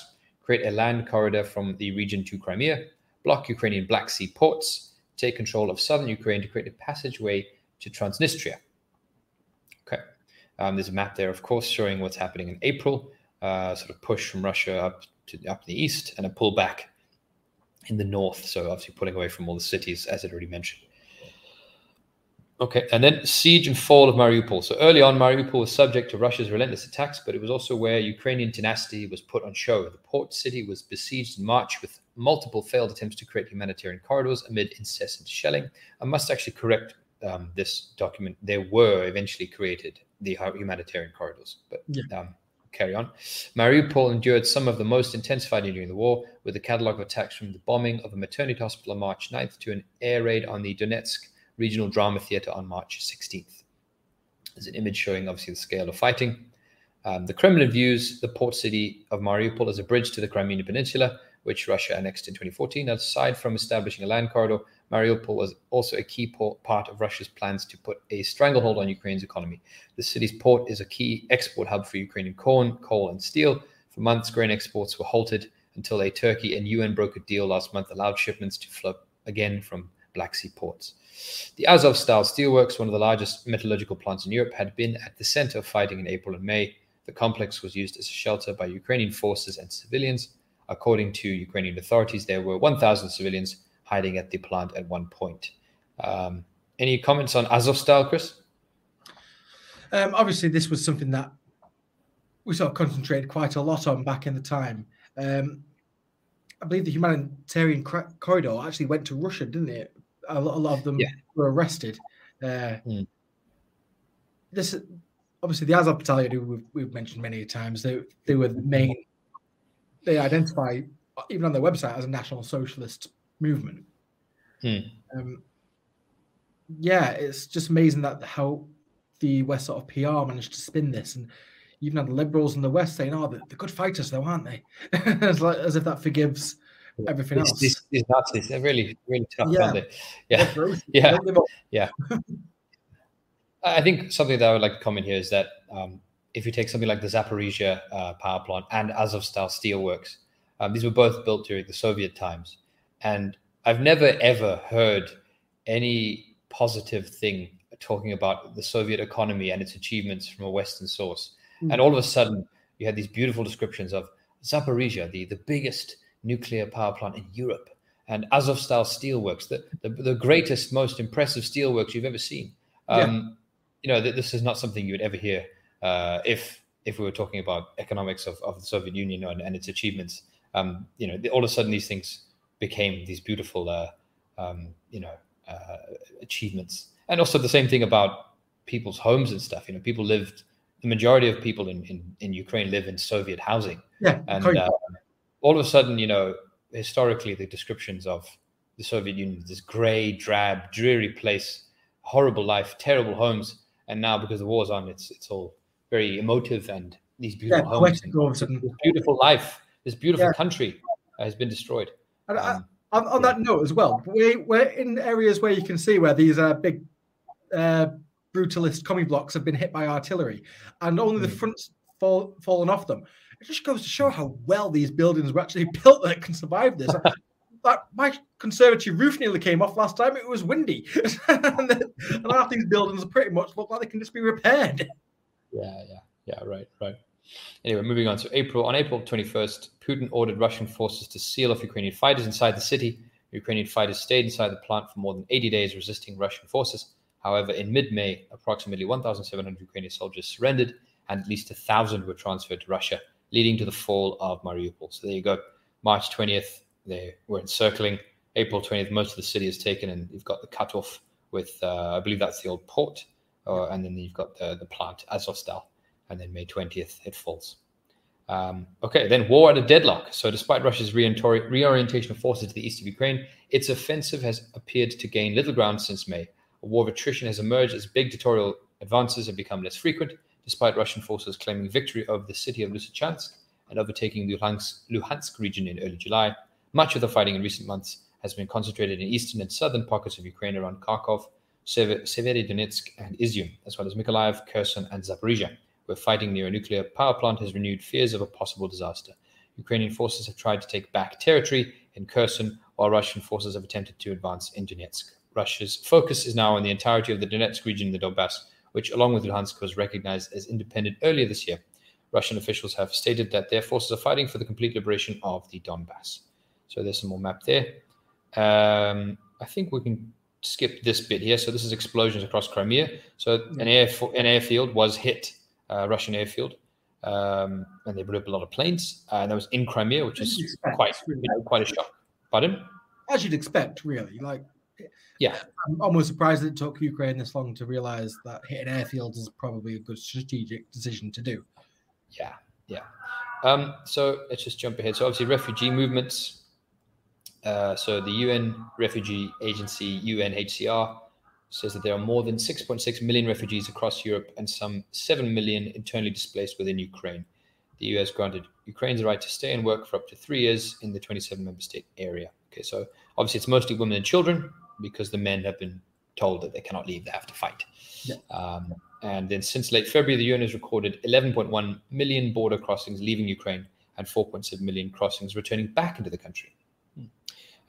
create a land corridor from the region to Crimea, block Ukrainian Black Sea ports, take control of southern Ukraine to create a passageway to Transnistria. Um, there's a map there, of course, showing what's happening in April. Uh, sort of push from Russia up to up the east and a pullback in the north. So obviously pulling away from all the cities, as I already mentioned. Okay, and then siege and fall of Mariupol. So early on, Mariupol was subject to Russia's relentless attacks, but it was also where Ukrainian tenacity was put on show. The port city was besieged in March with multiple failed attempts to create humanitarian corridors amid incessant shelling. I must actually correct um, this document. There were eventually created the humanitarian corridors, but yeah. um, carry on. Mariupol endured some of the most intense fighting during the war, with a catalogue of attacks from the bombing of a maternity hospital on March 9th to an air raid on the Donetsk Regional Drama Theatre on March 16th. There's an image showing, obviously, the scale of fighting. Um, the Kremlin views the port city of Mariupol as a bridge to the Crimean Peninsula, which Russia annexed in 2014. Aside from establishing a land corridor, Mariupol was also a key part of Russia's plans to put a stranglehold on Ukraine's economy. The city's port is a key export hub for Ukrainian corn, coal, and steel. For months, grain exports were halted until a Turkey and UN brokered deal last month allowed shipments to flow again from Black Sea ports. The Azovstal steelworks, one of the largest metallurgical plants in Europe, had been at the center of fighting in April and May. The complex was used as a shelter by Ukrainian forces and civilians. According to Ukrainian authorities, there were 1,000 civilians hiding at the plant at one point. Um, any comments on Azovstal, Chris? Um, obviously, this was something that we sort of concentrated quite a lot on back in the time. Um, I believe the humanitarian corridor actually went to Russia, didn't it? A lot, a lot of them yeah. were arrested. Uh, mm. This obviously the Azov battalion, who we've, we've, mentioned many times, they they were the main. They identify even on their website as a national socialist movement. Mm. Um, yeah, it's just amazing that how the West sort of PR managed to spin this, and even had the liberals in the West saying, "Oh, they're, they're good fighters, though, aren't they?" as, like, as if that forgives everything else. These, these Nazis, they're really, really tough, yeah. aren't they? Yeah, yeah, yeah. I think something that I would like to comment here is that um, if you take something like the Zaporizhia uh, power plant and Azovstal steelworks, um, these were both built during the Soviet times, and I've never ever heard any positive thing talking about the Soviet economy and its achievements from a Western source. Mm. And all of a sudden, you had these beautiful descriptions of Zaporizhia, the, the biggest nuclear power plant in Europe, and Azovstal steelworks, the, the, the greatest, most impressive steelworks you've ever seen. Um, yeah. You know, th- this is not something you would ever hear uh, if if we were talking about economics of, of the Soviet Union and, and its achievements. Um, you know, all of a sudden these things became these beautiful, uh, um, you know, uh, achievements. And also the same thing about people's homes and stuff. You know, people lived. The majority of people in in, in Ukraine live in Soviet housing. Yeah, and uh, all of a sudden, you know, historically the descriptions of the Soviet Union, this gray, drab, dreary place, horrible life, terrible homes, and now because the war's on, it's it's all very emotive and these beautiful yeah, homes, and this beautiful life, this beautiful yeah. country has been destroyed. And um, on, on that note as well, we, we're in areas where you can see where these are big uh, brutalist commie blocks have been hit by artillery, and only the hmm. fronts fall, fallen off them. It just goes to show how well these buildings were actually built that can survive this. that my conservatory roof nearly came off last time. It was windy, and, then, and half these buildings pretty much look like they can just be repaired. Yeah, yeah, yeah. Right, right. Anyway, moving on to April. On April 21st, Putin ordered Russian forces to seal off Ukrainian fighters inside the city. Ukrainian fighters stayed inside the plant for more than 80 days, resisting Russian forces. However, in mid May, approximately 1,700 Ukrainian soldiers surrendered, and at least 1,000 were transferred to Russia, leading to the fall of Mariupol. So there you go. March 20th, they were encircling. April 20th, most of the city is taken, and you've got the cutoff with, uh, I believe that's the old port, and then you've got the, the plant, Azovstal, and then May 20th, it falls. Um, okay, then war at a deadlock. So, despite Russia's reorientation of forces to the east of Ukraine, its offensive has appeared to gain little ground since May. A war of attrition has emerged as big territorial advances have become less frequent, despite Russian forces claiming victory over the city of Lysychansk and overtaking the Luhansk, Luhansk region in early July. Much of the fighting in recent months has been concentrated in eastern and southern pockets of Ukraine around Kharkov, Severodonetsk, and Izium, as well as Mykolaiv, Kherson, and Zaporizhia, where fighting near a nuclear power plant has renewed fears of a possible disaster. Ukrainian forces have tried to take back territory in Kherson, while Russian forces have attempted to advance in Donetsk. Russia's focus is now on the entirety of the Donetsk region in the Donbass, which, along with Luhansk, was recognized as independent earlier this year. Russian officials have stated that their forces are fighting for the complete liberation of the Donbass. So there's some more map there. Um, I think we can skip this bit here. So this is explosions across Crimea. So an air an airfield was hit, uh, Russian airfield, um, and they blew up a lot of planes. Uh, and that was in Crimea, which is quite you know, quite a shock. Pardon? As you'd expect, really. Like yeah, I'm almost surprised it took Ukraine this long to realize that hitting airfields is probably a good strategic decision to do. Yeah, yeah. Um, so let's just jump ahead. So obviously, refugee movements. Uh, so the UN Refugee Agency (UNHCR) says that there are more than 6.6 million refugees across Europe and some 7 million internally displaced within Ukraine. The EU has granted Ukraine the right to stay and work for up to three years in the 27 member state area. Okay, so obviously it's mostly women and children, because the men have been told that they cannot leave; they have to fight. Yeah. Um, and then since late February, the UN has recorded 11.1 million border crossings leaving Ukraine and 4.7 million crossings returning back into the country.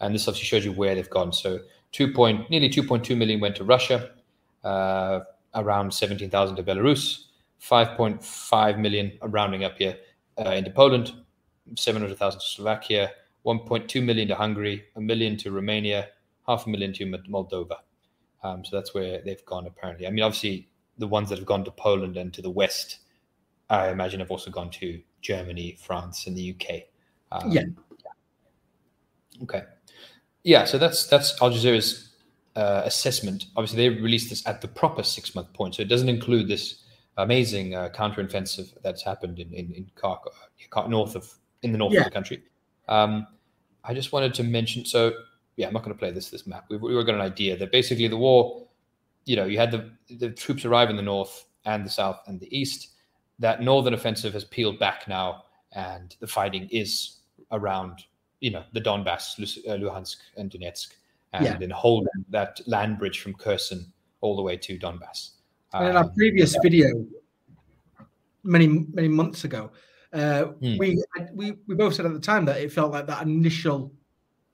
And this obviously shows you where they've gone. So two point nearly 2.2 million went to Russia, uh, around 17,000 to Belarus, 5.5 million, rounding up here, uh, into Poland, 700,000 to Slovakia, 1.2 million to Hungary, a million to Romania, half a million to Moldova. Um, so that's where they've gone apparently. I mean, obviously, the ones that have gone to Poland and to the West, I imagine, have also gone to Germany, France, and the UK. Um, yeah. Okay. Yeah. So that's that's Al Jazeera's uh, assessment. Obviously, they released this at the proper six month point, so it doesn't include this amazing uh, counteroffensive that's happened in in, in Kharkov, north of in the north yeah. of the country. Um, I just wanted to mention. So yeah, I'm not going to play this this map. We, we were got an idea that basically the war, you know, you had the the troops arrive in the north and the south and the east. That northern offensive has peeled back now, and the fighting is around you know the Donbass, uh, Luhansk, and Donetsk, and yeah. then holding that land bridge from Kherson all the way to Donbass. And in our um, previous yeah. video, many many months ago, uh, hmm. we we we both said at the time that it felt like that initial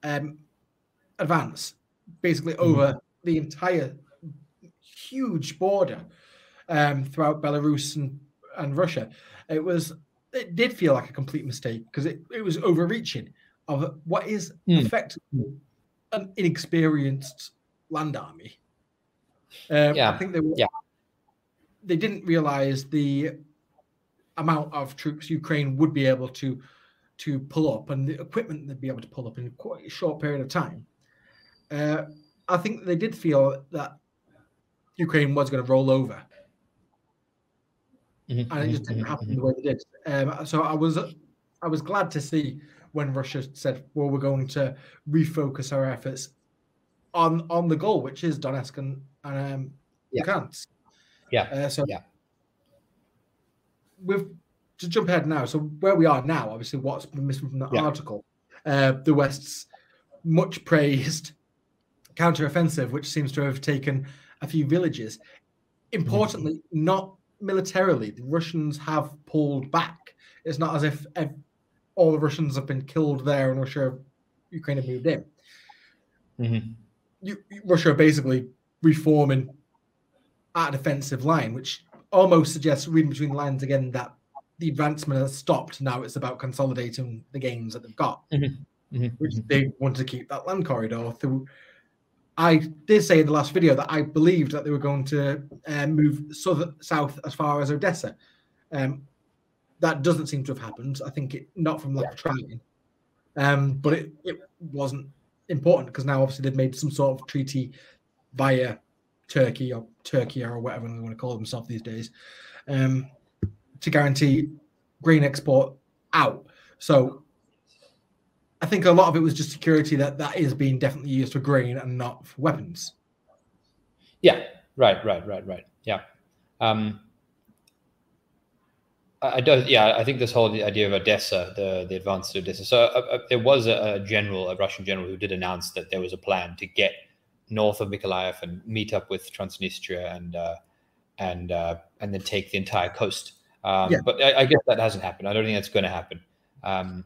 um, advance, basically hmm. over the entire huge border um, throughout Belarus and, and Russia. It was it did feel like a complete mistake because it, it was overreaching of what is mm. effectively an inexperienced land army. Um, yeah. I think they were, yeah. they didn't realize the amount of troops Ukraine would be able to to pull up and the equipment they'd be able to pull up in quite a short period of time. Uh, I think they did feel that Ukraine was going to roll over, mm-hmm. and it just didn't mm-hmm. happen the way it did. Um, so I was I was glad to see when Russia said, "Well, we're going to refocus our efforts on on the goal, which is Donetsk and, and um, yeah. Luhansk." Yeah. Uh, so yeah. We've to jump ahead now. So where we are now, obviously, what's been missing from the yeah. article, uh, the West's much praised counteroffensive, which seems to have taken a few villages. Importantly, mm-hmm. not militarily. The Russians have pulled back. It's not as if all the Russians have been killed there and Russia, Ukraine have moved in. Mm-hmm. You, Russia are basically reforming at a defensive line, which almost suggests, reading between the lines again, that the advancement has stopped. Now it's about consolidating the gains that they've got, mm-hmm. Mm-hmm. which they want to keep that land corridor through. I did say in the last video that I believed that they were going to uh, move south, south as far as Odessa. Um, that doesn't seem to have happened. I think it not from lack of trying, um, but it, it wasn't important because now obviously they've made some sort of treaty via Turkey or Turkey or whatever they want to call themselves these days um, to guarantee grain export out. So I think a lot of it was just security that that is being definitely used for grain and not for weapons. Yeah, right, right, right, right. Yeah. Um, I don't. yeah. I think this whole idea of Odessa, the the advance to Odessa. So uh, uh, there was a, a, general, a Russian general, who did announce that there was a plan to get north of Mykolaiv and meet up with Transnistria and uh, and uh, and then take the entire coast. Um, yeah. But I, I, guess that hasn't happened. I don't think that's going to happen. Um,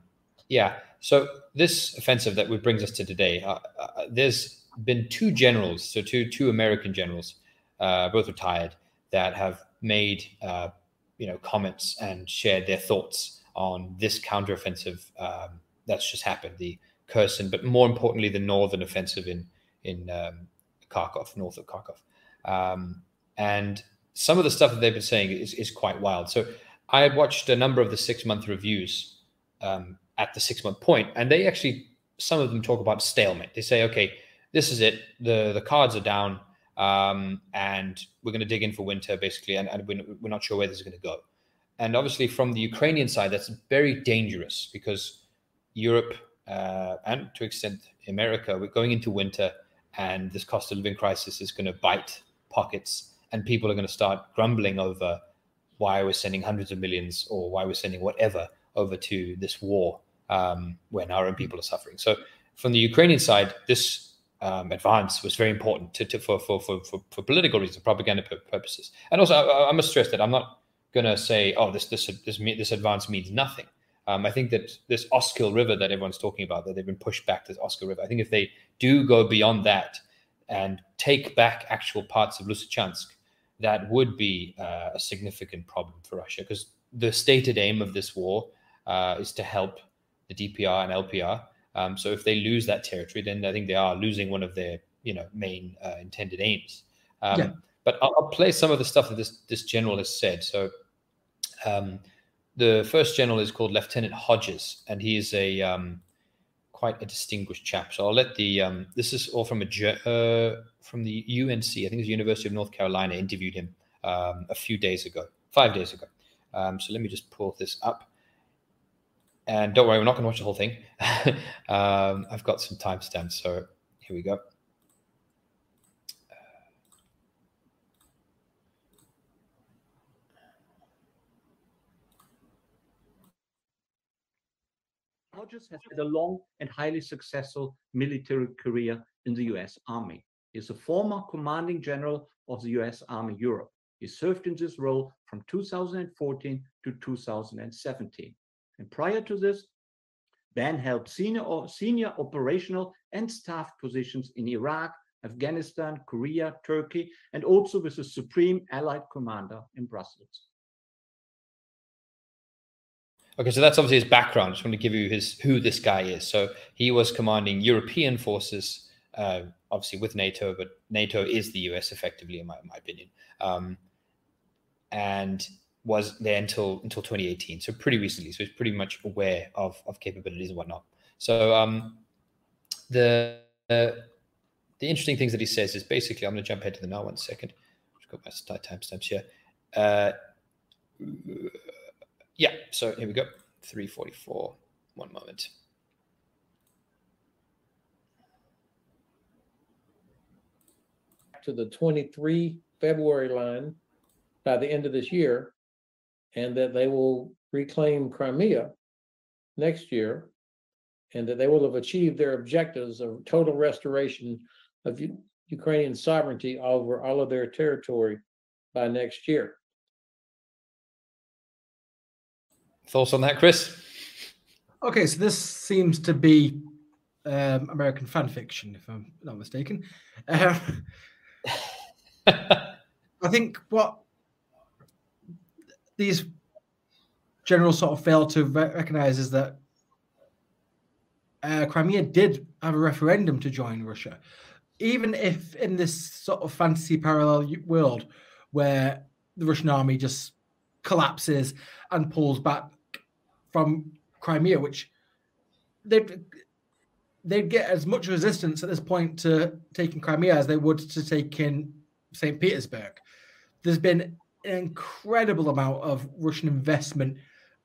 yeah. So this offensive that brings us to today, uh, uh, there's been two generals, so two two American generals, both retired, that have made you know comments and shared their thoughts on this counteroffensive um, that's just happened, the Kherson, but more importantly, the northern offensive in in um, Kharkov, north of Kharkov. Um, and some of the stuff that they've been saying is, is quite wild. So I had watched a number of the six month reviews um, at the six month point, and they actually some of them talk about stalemate. They say, okay, this is it. the The cards are down um, and we're going to dig in for winter basically, and, and we're, not sure where this is going to go. And obviously, from the Ukrainian side, that's very dangerous because Europe uh, and to extent America, we're going into winter, and this cost of living crisis is going to bite pockets, and people are going to start grumbling over why we're sending hundreds of millions or why we're sending whatever over to this war um, when our own people are suffering. So, from the Ukrainian side, this um, advance was very important to, to for, for, for, for, political reasons, propaganda purposes. And also, I, I must stress that I'm not going to say, oh, this this this this advance means nothing. Um, I think that this Oskil River that everyone's talking about, that they've been pushed back to Oskil River. I think if they do go beyond that and take back actual parts of Lysychansk, that would be uh, a significant problem for Russia because the stated aim of this war uh, is to help the DPR and LPR. Um, so if they lose that territory, then I think they are losing one of their you know main uh, intended aims. Um, yeah. But I'll, I'll, play some of the stuff that this this general has said. So um, the first general is called Lieutenant Hodges, and he is a um, quite a distinguished chap. So I'll let the um, this is all from a uh, from the UNC. I think it's University of North Carolina. Interviewed him um, a few days ago, five days ago. Um, so let me just pull this up. And don't worry, we're not going to watch the whole thing. um, I've got some timestamps, so here we go. Hodges has had a long and highly successful military career in the US Army. He is a former commanding general of the US Army Europe. He served in this role from 2014 to 2017. And prior to this, Ben held senior, senior operational and staff positions in Iraq, Afghanistan, Korea, Turkey, and also with the Supreme Allied Commander in Brussels. Okay, so that's obviously his background. I just want to give you his who this guy is. So he was commanding European forces, uh, obviously with NATO, but NATO is the US effectively, in my, my opinion. Um, and was there until until 2018, so pretty recently. So he's pretty much aware of of capabilities and whatnot. So um, the uh, the interesting things that he says is basically I'm going to jump ahead to the now one second. Just got my timestamps here. Uh, yeah, so here we go. 344. One moment. To the 23 February line by the end of this year, and that they will reclaim Crimea next year, and that they will have achieved their objectives of total restoration of U- Ukrainian sovereignty over all of their territory by next year. Thoughts on that, Chris? Okay, so this seems to be um, American fan fiction, if I'm not mistaken. Uh, I think what these generals sort of fail to recognize is that uh, Crimea did have a referendum to join Russia. Even if in this sort of fantasy parallel world where the Russian army just collapses and pulls back from Crimea, which they'd they'd get as much resistance at this point to taking Crimea as they would to taking St. Petersburg. There's been an incredible amount of Russian investment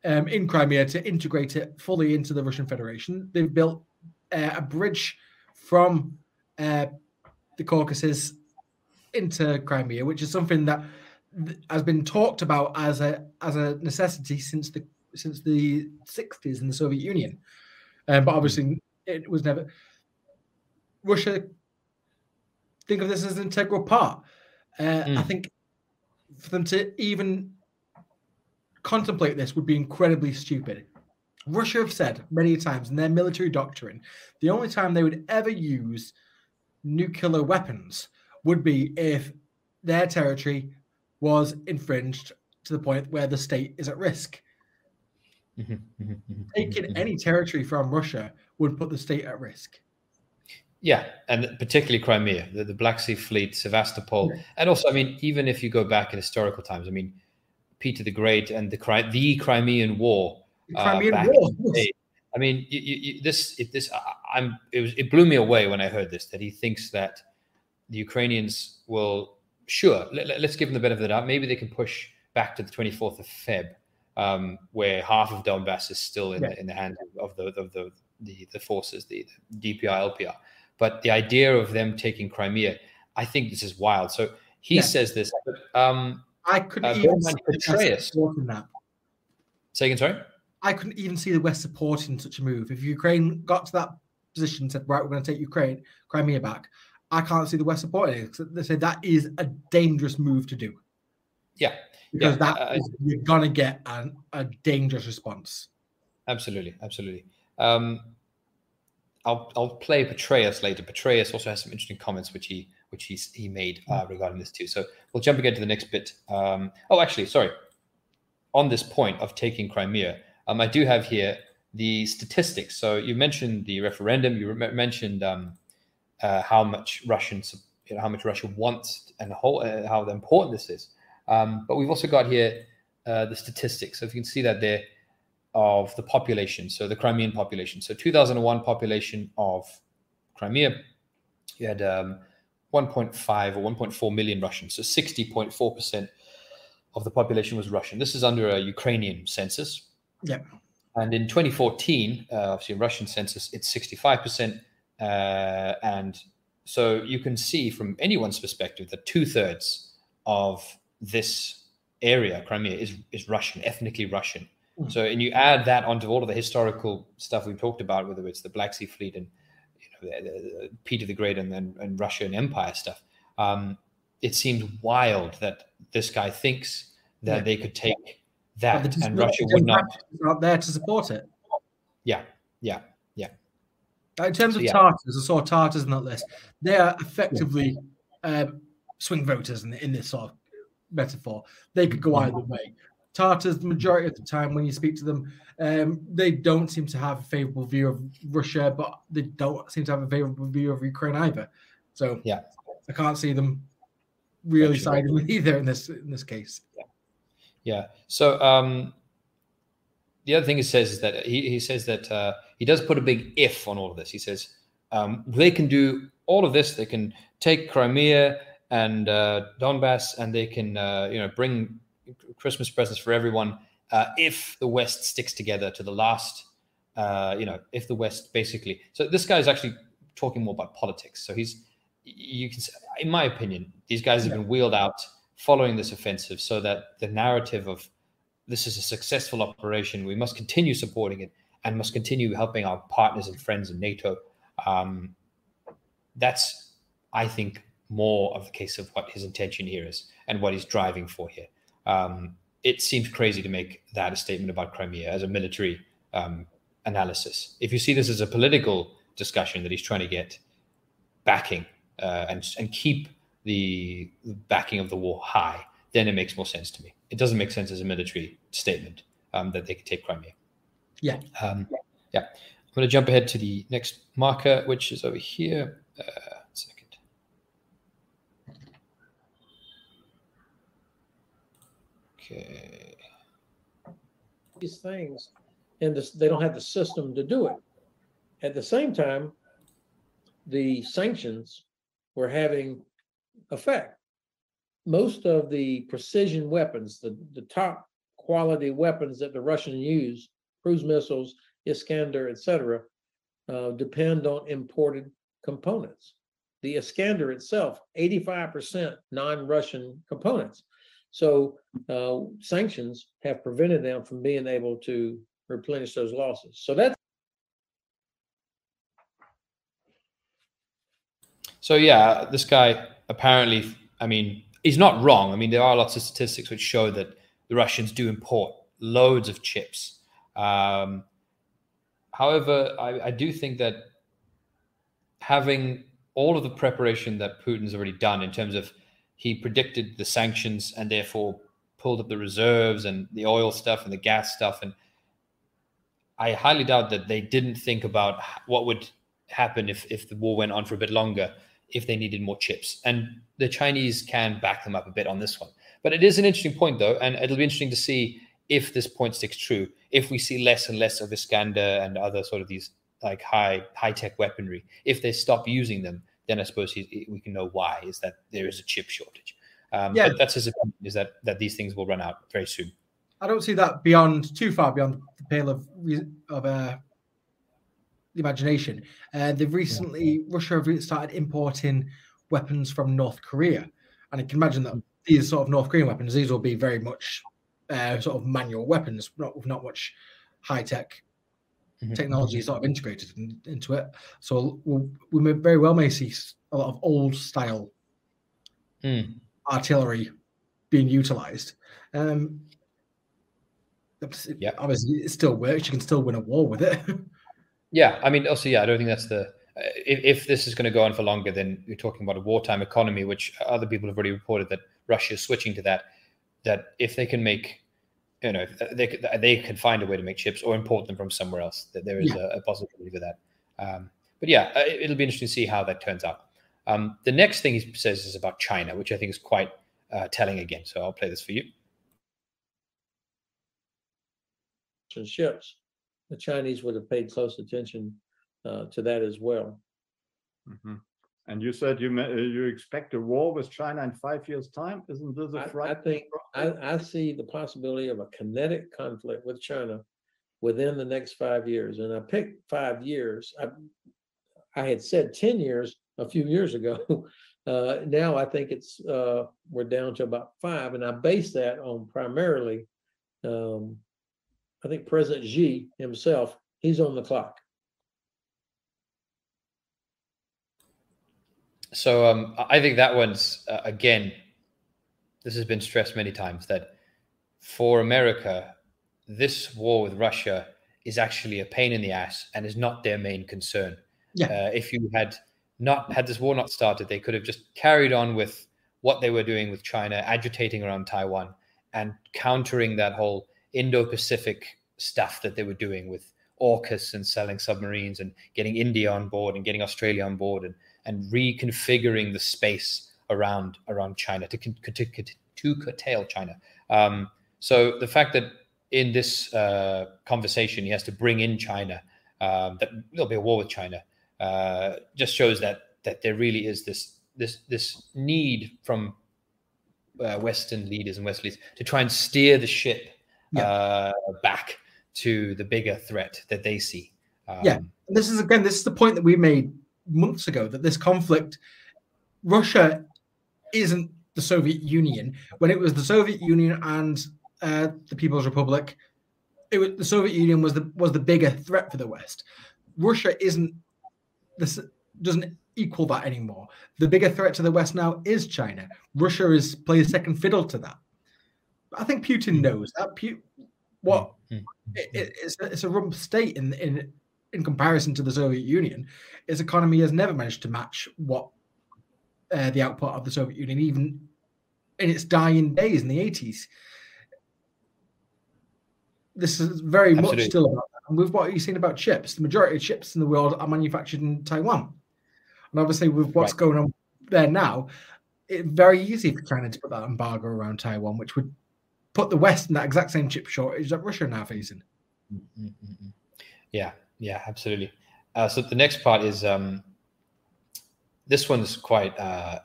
um, in Crimea to integrate it fully into the Russian Federation. They've built uh, a bridge from uh, the Caucasus into Crimea, which is something that has been talked about as a as a necessity since the since the 60s in the Soviet Union. Um, but obviously, it was never. Russia think of this as an integral part. Uh, mm. I think for them to even contemplate this would be incredibly stupid. Russia have said many times in their military doctrine the only time they would ever use nuclear weapons would be if their territory was infringed to the point where the state is at risk. Mm-hmm, mm-hmm, mm-hmm, Taking any territory from Russia would put the state at risk. Yeah, and particularly Crimea, the, the Black Sea Fleet, Sevastopol, yeah. and also, I mean, even if you go back in historical times, I mean, Peter the Great and the the Crimean War. The Crimean uh, War. I mean, you, you, this it, this I'm it was it blew me away when I heard this that he thinks that the Ukrainians will sure let, us give them the benefit of the doubt. Maybe they can push back to the 24th of Feb, um, where half of Donbass is still in, yeah. the, in the hands of the of the the, the forces, the, the DPR, LPR. But the idea of them taking Crimea, I think this is wild. So he yeah. says this. Um, I couldn't uh, even see supporting that. Say again, sorry. I couldn't even see the West supporting such a move. If Ukraine got to that position and said, "Right, we're going to take Ukraine, Crimea back," I can't see the West supporting it. They say that is a dangerous move to do. Yeah, because yeah. that uh, is, you're gonna get an, a dangerous response. absolutely, absolutely. Um, I'll I'll play Petraeus later. Petraeus also has some interesting comments which he which he he made uh, regarding this too. So we'll jump again to the next bit. Um, oh, actually, sorry. On this point of taking Crimea, um, I do have here the statistics. So you mentioned the referendum. You re- mentioned um, uh, how much Russians, you know, how much Russia wants, and how, uh, how important this is. Um, but we've also got here uh, the statistics. So if you can see that there of the population, so the Crimean population. So 2001 population of Crimea, you had um, 1.5 or 1.4 million Russians. So 60.4 percent of the population was Russian. This is under a Ukrainian census. Yeah. And in 2014, uh, obviously, in Russian census, it's 65%. Uh, and so you can see from anyone's perspective that two thirds of this area, Crimea, is, is Russian, ethnically Russian. Mm. So, and you add that onto all of the historical stuff we've talked about, whether it's the Black Sea Fleet and you know, the, the, Peter the Great and, and, and Russian Empire stuff. Um, it seems wild that this guy thinks that yeah. they could take that and Russia would not not there to support it. Yeah, yeah, yeah. In terms so, of yeah. Tartars, I saw Tartars in that list. They are effectively um, swing voters in, in this sort of metaphor. They could go either way. Tartars, the majority of the time when you speak to them, um, they don't seem to have a favorable view of Russia, but they don't seem to have a favorable view of Ukraine either. So yeah, I can't see them really siding with either in this in this case. Yeah. Yeah. So um, the other thing he says is that he, he says that uh, he does put a big if on all of this. He says um, they can do all of this. They can take Crimea and uh, Donbass, and they can uh, you know bring Christmas presents for everyone uh, if the West sticks together to the last. Uh, you know, if the West basically. So this guy is actually talking more about politics. So he's you can, say, in my opinion, these guys have been wheeled out following this offensive so that the narrative of this is a successful operation, we must continue supporting it and must continue helping our partners and friends in NATO. Um, that's, I think, more of the case of what his intention here is and what he's driving for here. Um, it seems crazy to make that a statement about Crimea as a military um, analysis. If you see this as a political discussion that he's trying to get backing uh, and and keep the backing of the war high, then it makes more sense to me. It doesn't make sense as a military statement um, that they could take Crimea. Yeah. Um, yeah. I'm going to jump ahead to the next marker, which is over here. Uh, second. Okay. These things, and this, they don't have the system to do it. At the same time, the sanctions were having effect. Most of the precision weapons, the, the top quality weapons that the Russians use, cruise missiles, Iskander, etc., uh, depend on imported components. The Iskander itself, 85% non-Russian components. So uh, sanctions have prevented them from being able to replenish those losses. So that's So yeah, this guy apparently, I mean, he's not wrong. I mean, there are lots of statistics which show that the Russians do import loads of chips. Um, however, I, I do think that having all of the preparation that Putin's already done in terms of he predicted the sanctions and therefore pulled up the reserves and the oil stuff and the gas stuff and I highly doubt that they didn't think about what would happen if if the war went on for a bit longer if they needed more chips. And the Chinese can back them up a bit on this one. But it is an interesting point, though, and it'll be interesting to see if this point sticks true. If we see less and less of Iskander and other sort of these like high high tech weaponry, if they stop using them, then I suppose he, we can know why. Is that there is a chip shortage? Um, yeah, that's his opinion. Is that that these things will run out very soon? I don't see that beyond too far beyond the pale of of uh, the imagination. Uh, they've recently, Russia have started importing weapons from North Korea. And I can imagine that these sort of North Korean weapons, these will be very much uh, sort of manual weapons, not with not much high tech mm-hmm. technology sort of integrated in, into it. So we'll, we may very well may see a lot of old style mm. artillery being utilized. Um, Yeah. Obviously, it still works. You can still win a war with it. Yeah, I mean, also, yeah, I don't think that's the. uh, If, if this is going to go on for longer, then you're talking about a wartime economy, which other people have already reported that Russia is switching to that. That if they can make, you know, they could, they can find a way to make chips or import them from somewhere else. That there is Yeah. a, a possibility for that. Um, but yeah, uh, it- it'll be interesting to see how that turns out. Um, the next thing he says is about China, which I think is quite uh, telling again. So I'll play this for you. and ships. The Chinese would have paid close attention uh, to that as well. Mhm. And you said you you expect a war with China in five years' time? Isn't this a I, I fright? think I, I see the possibility of a kinetic conflict with China within the next five years. And I picked five years. I, I had said 10 years a few years ago. Uh, now I think it's uh, we're down to about five. And I base that on primarily, um, I think President Xi himself, he's on the clock. So um, I think that one's uh, again. This has been stressed many times that for America, this war with Russia is actually a pain in the ass and is not their main concern. Yeah. Uh, if you had not had this war not started, they could have just carried on with what they were doing with China, agitating around Taiwan and countering that whole Indo-Pacific stuff that they were doing with AUKUS and selling submarines and getting India on board and getting Australia on board and and reconfiguring the space around around China to to, to curtail China. Um, so the fact that in this uh, conversation he has to bring in China, um, that there'll be a war with China, uh, just shows that that there really is this this this need from uh, Western leaders and West leaders to try and steer the ship Yeah. uh, back to the bigger threat that they see. Um, Yeah. And this is again, this is the point that we made months ago that this conflict, Russia isn't the Soviet Union. When it was the Soviet Union and uh, the People's Republic, it was the Soviet Union was the was the bigger threat for the West. Russia isn't this doesn't equal that anymore. The bigger threat to the West now is China. Russia is plays second fiddle to that. I think Putin knows that. Pu- what Mm. it, it- it's, a, it's a rump state in in in comparison to the Soviet Union. Its economy has never managed to match what uh, the output of the Soviet Union, even in its dying days in the eighties. This is very Absolutely. much still about that. And with what you've seen about chips, the majority of chips in the world are manufactured in Taiwan. And obviously, with what's Right. going on there now, it's very easy for China to put that embargo around Taiwan, which would put the West in that exact same chip shortage that Russia are now facing. Mm, mm, mm, mm. Yeah, yeah, absolutely. Uh, so the next part is um, this one's quite uh,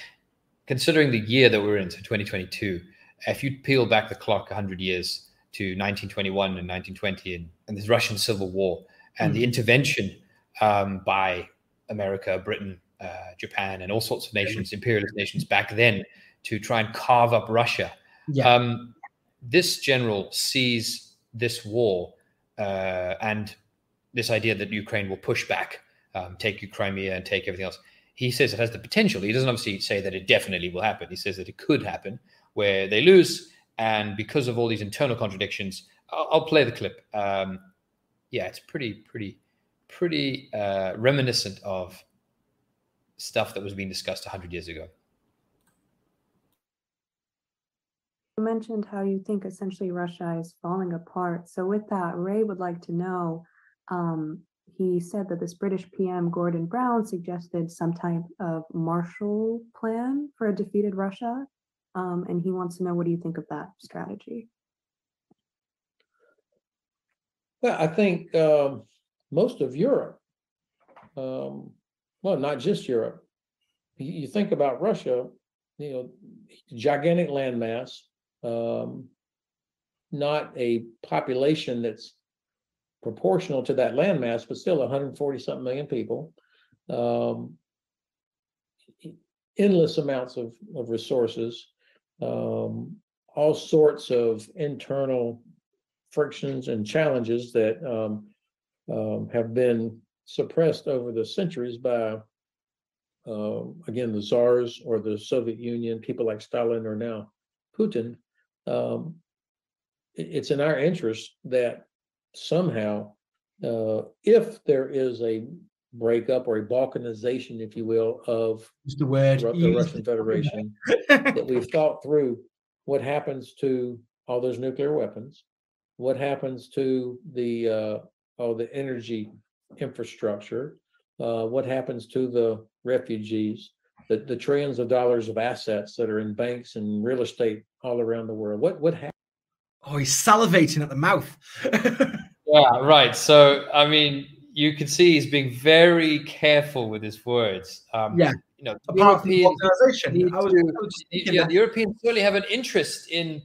considering the year that we're in, so 2022. If you peel back the clock 100 years to 1921 and 1920 and, and this Russian Civil War and the intervention um, by America, Britain, uh, Japan, and all sorts of nations, imperialist nations back then to try and carve up Russia. Yeah. Um, this general sees this war uh, and this idea that Ukraine will push back, um, take Crimea and take everything else. He says it has the potential. He doesn't obviously say that it definitely will happen. He says that it could happen where they lose, and because of all these internal contradictions, I'll, I'll play the clip. Um, yeah, it's pretty, pretty, pretty uh, reminiscent of stuff that was being discussed 100 years ago. You mentioned how you think essentially Russia is falling apart. So with that, Ray would like to know, um, he said that this British PM Gordon Brown suggested some type of Marshall Plan for a defeated Russia. Um, and he wants to know, what do you think of that strategy? Well, I think um, most of Europe, um, well, not just Europe. You, you think about Russia, you know, gigantic landmass, um, not a population that's proportional to that landmass, but still 140 something million people. Um, endless amounts of, of resources, um, all sorts of internal frictions and challenges that um, um, have been suppressed over the centuries by, um, again, the czars or the Soviet Union, people like Stalin or now Putin. Um, it- it's in our interest that somehow, uh, if there is a breakup or a balkanization, if you will, of Use the word. Ru- the Russian Federation, that we've thought through what happens to all those nuclear weapons, what happens to the uh, all the energy infrastructure, uh, what happens to the refugees, the, the trillions of dollars of assets that are in banks and real estate all around the world. What what happens? Oh, he's salivating at the mouth. Yeah, right. So, I mean, you can see he's being very careful with his words. Um, Yeah. You know, the Apart from the Europeans organisation, need I was, to- was yeah, that the Europeans certainly have an interest in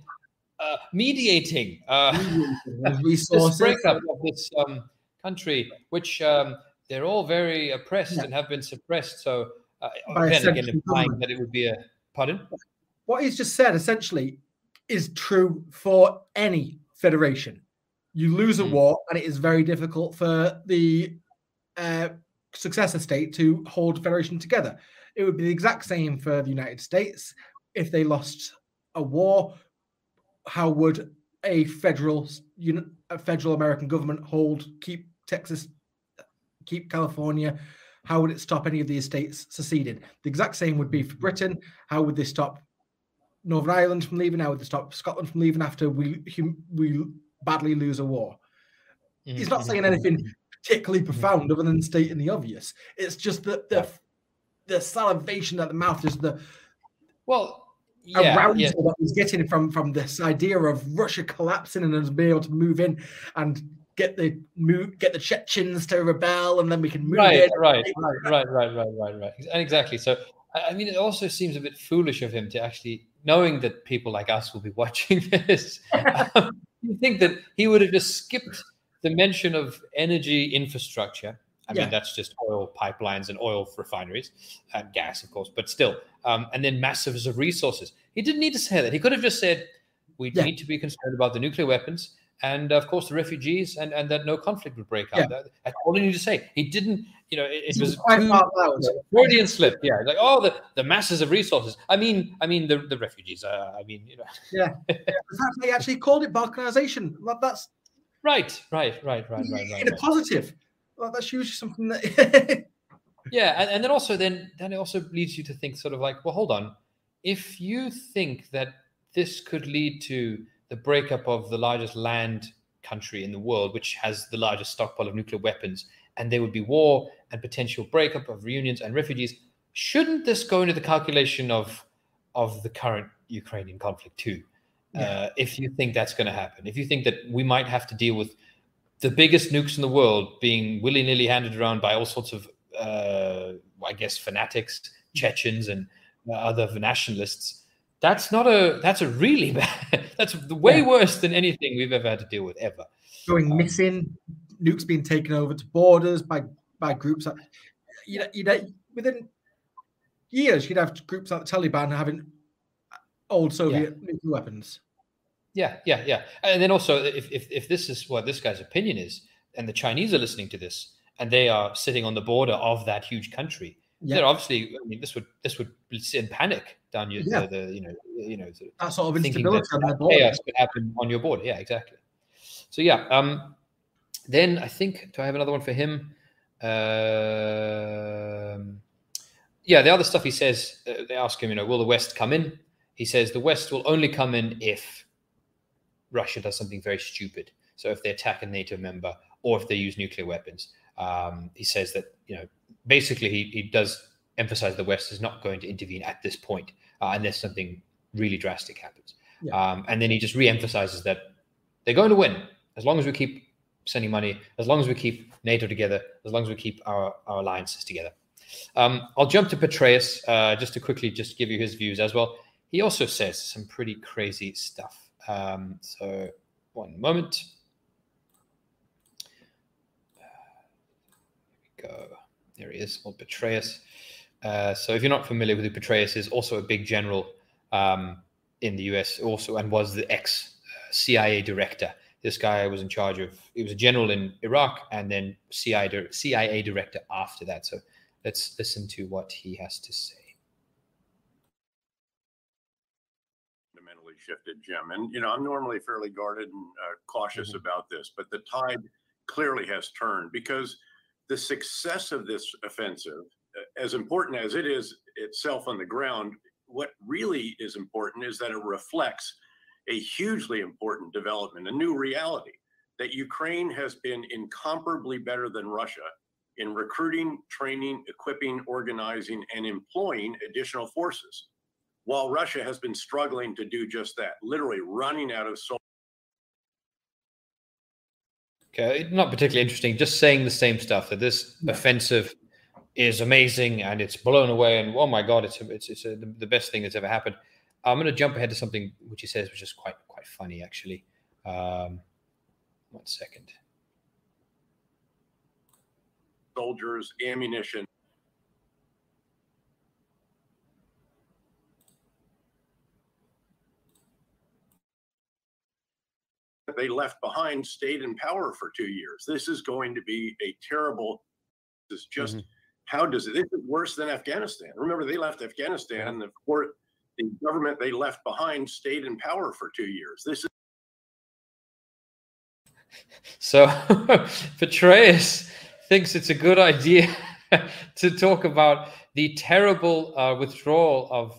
uh, mediating uh, this breakup of this um, country, which um, they're all very oppressed Yeah. and have been suppressed. So, uh, again, again, implying government. that it would be a pardon. what he's just said essentially is true for any federation. You lose a Mm. war, and it is very difficult for the uh, successor state to hold the federation together. It would be the exact same for the United States if they lost a war. How would a federal, a federal American government hold keep Texas, keep California? How would it stop any of these states seceding? The exact same would be for Britain. How would they stop Northern Ireland from leaving? How would they stop Scotland from leaving after we hum- we badly lose a war? Mm-hmm. He's not saying mm-hmm. anything particularly profound other than stating the obvious. It's just that the the salivation at the mouth is the Well, yeah, arousal yeah. that he's getting from from this idea of Russia collapsing and us being able to move in and get the move get the Chechens to rebel and then we can move right, in. right, right, right, right, right, right, right. And exactly. So, I mean, it also seems a bit foolish of him to actually, knowing that people like us will be watching this, um, you think that he would have just skipped the mention of energy infrastructure. I Yeah. mean, that's just oil pipelines and oil refineries and gas, of course, but still. Um, and then massive of resources. He didn't need to say that. He could have just said, we Yeah. need to be concerned about the nuclear weapons and, of course, the refugees and, and that no conflict would break out. Yeah. That- That's all he needed to say. He didn't, you know, it, it was quite. Freudian slip, yeah. Like, oh, the, the masses of resources. I mean, I mean the, the refugees. Uh, I mean, you know. Yeah. In fact, they actually called it balkanization. That's Right, right, right, right, right, right. in a positive. Like, that's usually something that Yeah, and, and then also then then it also leads you to think sort of like, well, hold on. If you think that this could lead to the breakup of the largest land country in the world, which has the largest stockpile of nuclear weapons, and there would be war and potential breakup of reunions and refugees, shouldn't this go into the calculation of of the current Ukrainian conflict too? Uh, if you think that's going to happen, if you think that we might have to deal with the biggest nukes in the world being willy nilly handed around by all sorts of, uh, I guess, fanatics, Chechens, and uh, other nationalists. That's not a. That's a really bad. That's way Yeah. worse than anything we've ever had to deal with ever. going Um, missing, nukes being taken over to borders by by groups that you know, you know within years you'd have groups like the Taliban having old Soviet nuclear weapons. Yeah, yeah, yeah. And then also, if, if if this is what this guy's opinion is, and the Chinese are listening to this, and they are sitting on the border of that huge country, Yeah. they're obviously. I mean, this would this would send panic down your Yeah. the, the you know you know the, That sort of instability that on their that border. chaos could happen on your border. Yeah, exactly. So yeah, um, then I think do I have another one for him? Um, yeah, the other stuff he says, uh, they ask him, you know, will the West come in? He says the West will only come in if Russia does something very stupid. So if they attack a NATO member or if they use nuclear weapons. Um, he says that, you know, basically he, he does emphasize the West is not going to intervene at this point uh, unless something really drastic happens. Yeah. Um, and then he just re-emphasizes that they're going to win as long as we keep sending money, as long as we keep NATO together, as long as we keep our, our alliances together. Um, I'll jump to Petraeus uh, just to quickly just give you his views as well. He also says some pretty crazy stuff. Um, so one moment. Here we go. There he is, old Petraeus. Uh, so if you're not familiar with who Petraeus is, also a big general um, in the US, also and was the ex CIA director. This guy was in charge of. He was a general in Iraq and then CIA CIA director after that. So let's listen to what he has to say. fundamentally shifted, Jim. And, you know, I'm normally fairly guarded and uh, cautious mm-hmm. about this, but the tide clearly has turned because the success of this offensive, uh, as important as it is itself on the ground, what really is important is that it reflects a hugely important development, a new reality that Ukraine has been incomparably better than Russia in recruiting, training, equipping, organizing, and employing additional forces, while Russia has been struggling to do just that, literally running out of soldiers. Okay, not particularly interesting. Just saying the same stuff that this offensive is amazing and it's blown away and oh my god, it's it's it's a, the best thing that's ever happened. I'm going to jump ahead to something which he says, which is quite quite funny actually. Um, one second. Soldiers, ammunition. They left behind stayed in power for two years. This is going to be a terrible. This is just mm-hmm. How does it? This is worse than Afghanistan. Remember, they left Afghanistan, and the court, the government they left behind stayed in power for two years. This is so Petraeus thinks it's a good idea to talk about the terrible uh, withdrawal of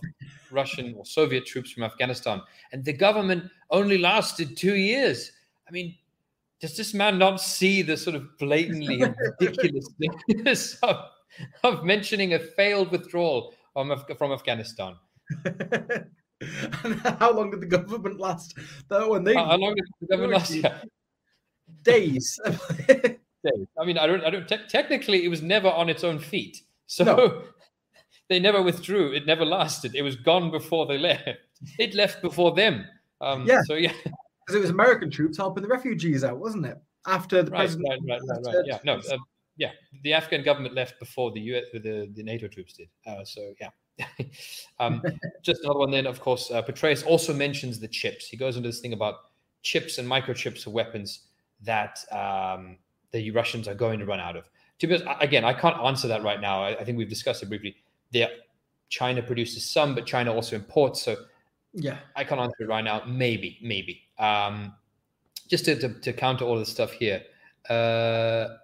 Russian or Soviet troops from Afghanistan. And the government only lasted two years. I mean, does this man not see the sort of blatantly ridiculousness of, of mentioning a failed withdrawal from, from Afghanistan? how long did the government last? Though when they how, long did the government last? Yeah days. days. I mean, I don't, I don't. Te- technically, it was never on its own feet, so no. they never withdrew. It never lasted. It was gone before they left. It left before them. Um, yeah. So yeah, because it was American troops helping the refugees out, wasn't it? After the right, president. Right, right, right, right. Yeah, no, uh, yeah. The Afghan government left before the US, the, the NATO troops did. Uh, so yeah. um, just another one. Then, of course, uh, Petraeus also mentions the chips. He goes into this thing about chips and microchips for weapons that um, the Russians are going to run out of. To be honest, again, I can't answer that right now. I, I think we've discussed it briefly. There, China produces some, but China also imports. So yeah, I can't answer it right now. Maybe, maybe. Um, just to, to, to counter all this stuff here. Uh,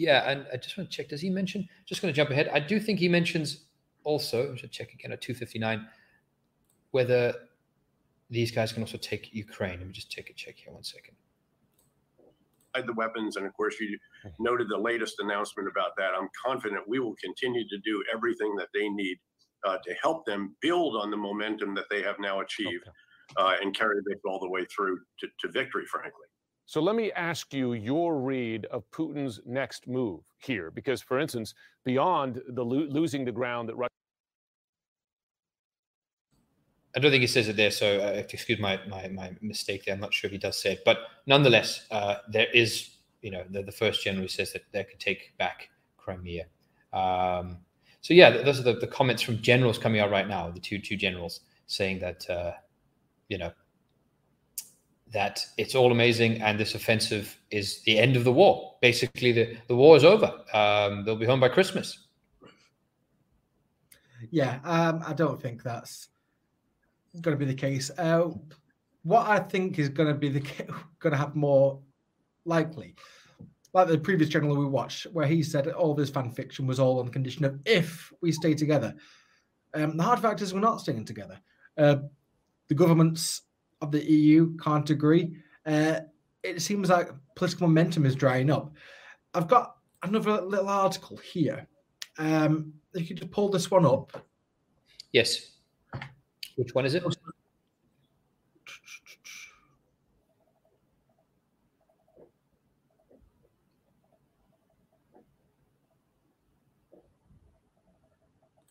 yeah, and I just want to check. Does he mention? Just going to jump ahead. I do think he mentions also. I should check again at two fifty nine whether these guys can also take Ukraine. Let me just take a check here. One second the weapons. And of course, you mm-hmm. noted the latest announcement about that. I'm confident we will continue to do everything that they need uh, to help them build on the momentum that they have now achieved okay. uh, and carry this all the way through to, to victory, frankly. So let me ask you your read of Putin's next move here, because, for instance, beyond the lo- losing the ground that Russia I don't think he says it there, so uh, excuse my, my, my mistake there. I'm not sure if he does say it, but nonetheless, uh, there is you know the, the first general who says that they could take back Crimea. Um, so yeah, those are the, the comments from generals coming out right now. The two two generals saying that uh, you know that it's all amazing and this offensive is the end of the war. Basically, the, the war is over. Um, they'll be home by Christmas. Yeah, um, I don't think that's going to be the case. Uh, what I think is going to be the going to happen more likely, like the previous general we watched, where he said all this fan fiction was all on the condition of if we stay together. Um, the hard fact is we're not staying together. Uh, the governments of the EU can't agree. Uh, it seems like political momentum is drying up. I've got another little article here. Um, if you just pull this one up. Yes. Which one is it?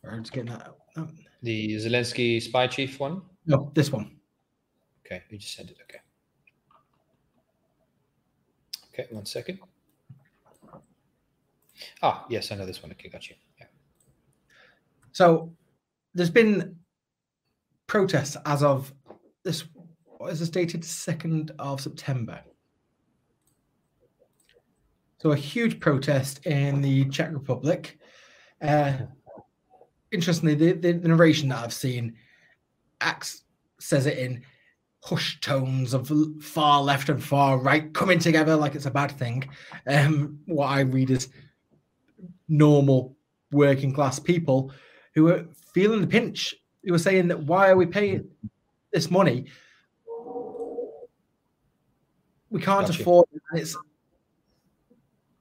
I'm just getting that. Oh. The Zelensky spy chief one? No, this one. Okay, you just sent it. Okay. Okay, one second. Ah, yes, I know this one. Okay, got you. Yeah. So there's been protests as of this what is this dated second of September. So a huge protest in the Czech Republic. Uh, interestingly, the, the, narration that I've seen acts says it in hushed tones of far left and far right coming together like it's a bad thing. Um, what I read is normal working class people who are feeling the pinch, who are saying that why are we paying this money? We can't Gotcha. afford it. It's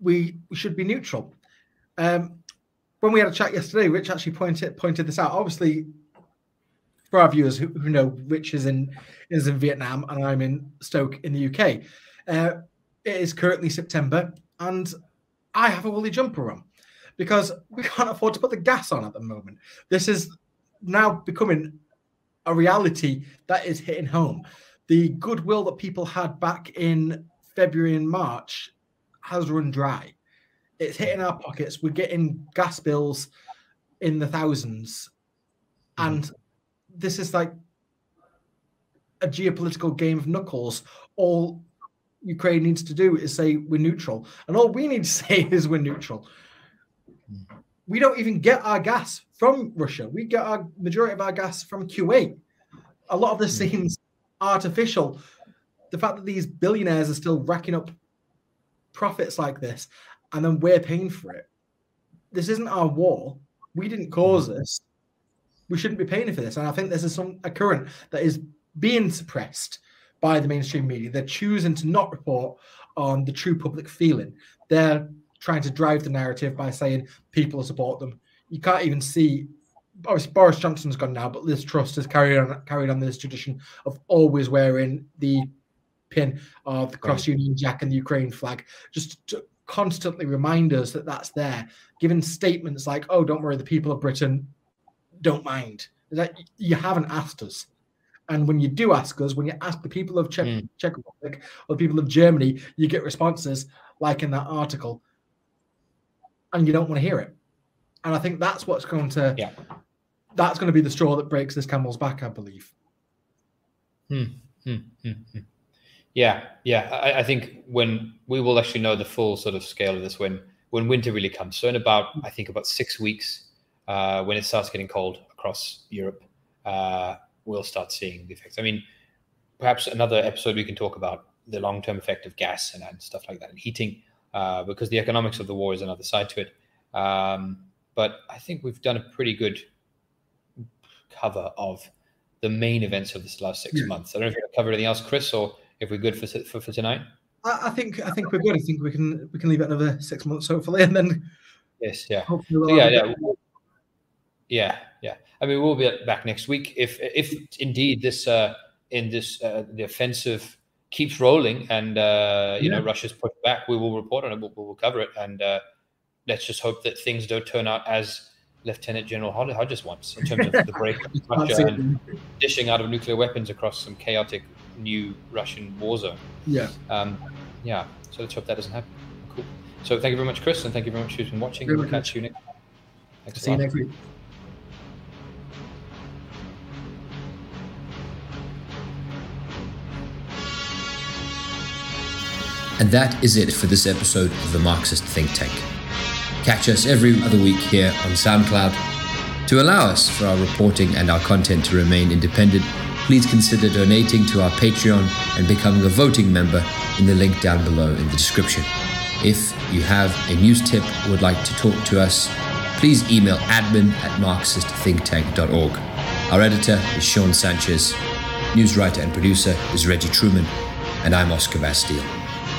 we, we should be neutral. Um, when we had a chat yesterday, Rich actually pointed pointed this out. Obviously, for our viewers who, who know, Rich is in is in Vietnam and I'm in Stoke in the UK. Uh, it is currently September, and I have a woolly jumper on because we can't afford to put the gas on at the moment. This is now becoming a reality that is hitting home. The goodwill that people had back in February and March has run dry. It's hitting our pockets. We're getting gas bills in the thousands. And this is like a geopolitical game of knuckles. All Ukraine needs to do is say we're neutral. And all we need to say is we're neutral. We don't even get our gas from Russia. We get our majority of our gas from Kuwait. A lot of this hmm. seems artificial. The fact that these billionaires are still racking up profits like this and then we're paying for it. This isn't our war. We didn't cause hmm. this. We shouldn't be paying for this. And I think this is some a current that is being suppressed by the mainstream media. They're choosing to not report on the true public feeling. They're trying to drive the narrative by saying people support them. You can't even see. Boris Johnson's gone now, but Liz Truss has carried on carried on this tradition of always wearing the pin of the cross Union Jack and the Ukraine flag, just to constantly remind us that that's there. Giving statements like, "Oh, don't worry, the people of Britain don't mind." That you haven't asked us. And when you do ask us, when you ask the people of Czech, Czech Republic or the people of Germany, you get responses like in that article, and you don't want to hear it. And I think that's what's going to, yeah. that's going to be the straw that breaks this camel's back, I believe. Hmm, hmm, hmm, hmm. Yeah, yeah. I, I think when we will actually know the full sort of scale of this when when winter really comes. So in about I think about six weeks, uh, when it starts getting cold across Europe, uh, we'll start seeing the effects. I mean, perhaps another episode we can talk about the long term effect of gas and, and stuff like that and heating, uh, because the economics of the war is another side to it. Um, but I think we've done a pretty good cover of the main events of this last six Yeah. months. I don't know if you want to cover anything else, Chris, or if we're good for for, for tonight. I, I think I think we're good. I think we can we can leave it another six months hopefully, and then Yes, yeah. So yeah, yeah, we'll- yeah, yeah. I mean, we'll be back next week if if indeed this uh, in this uh, the offensive keeps rolling and uh, you know Russia's pushed back. We will report on it. We'll, we'll cover it, and uh, let's just hope that things don't turn out as Lieutenant General Hod- Hodges wants in terms of the break of Russia and dishing out of nuclear weapons across some chaotic new Russian war zone. Yeah. Um, yeah. So let's hope that doesn't happen. Cool. So thank you very much, Chris, and thank you very much who's watching. Very We'll much. catch you next. Thanks See you next week. And that is it for this episode of the Marxist Think Tank. Catch us every other week here on SoundCloud. To allow us for our reporting and our content to remain independent, please consider donating to our Patreon and becoming a voting member in the link down below in the description. If you have a news tip or would like to talk to us, please email admin at marxistthinktank.org. Our editor is Sean Sanchez, news writer and producer is Reggie Truman, and I'm Oscar Bastille.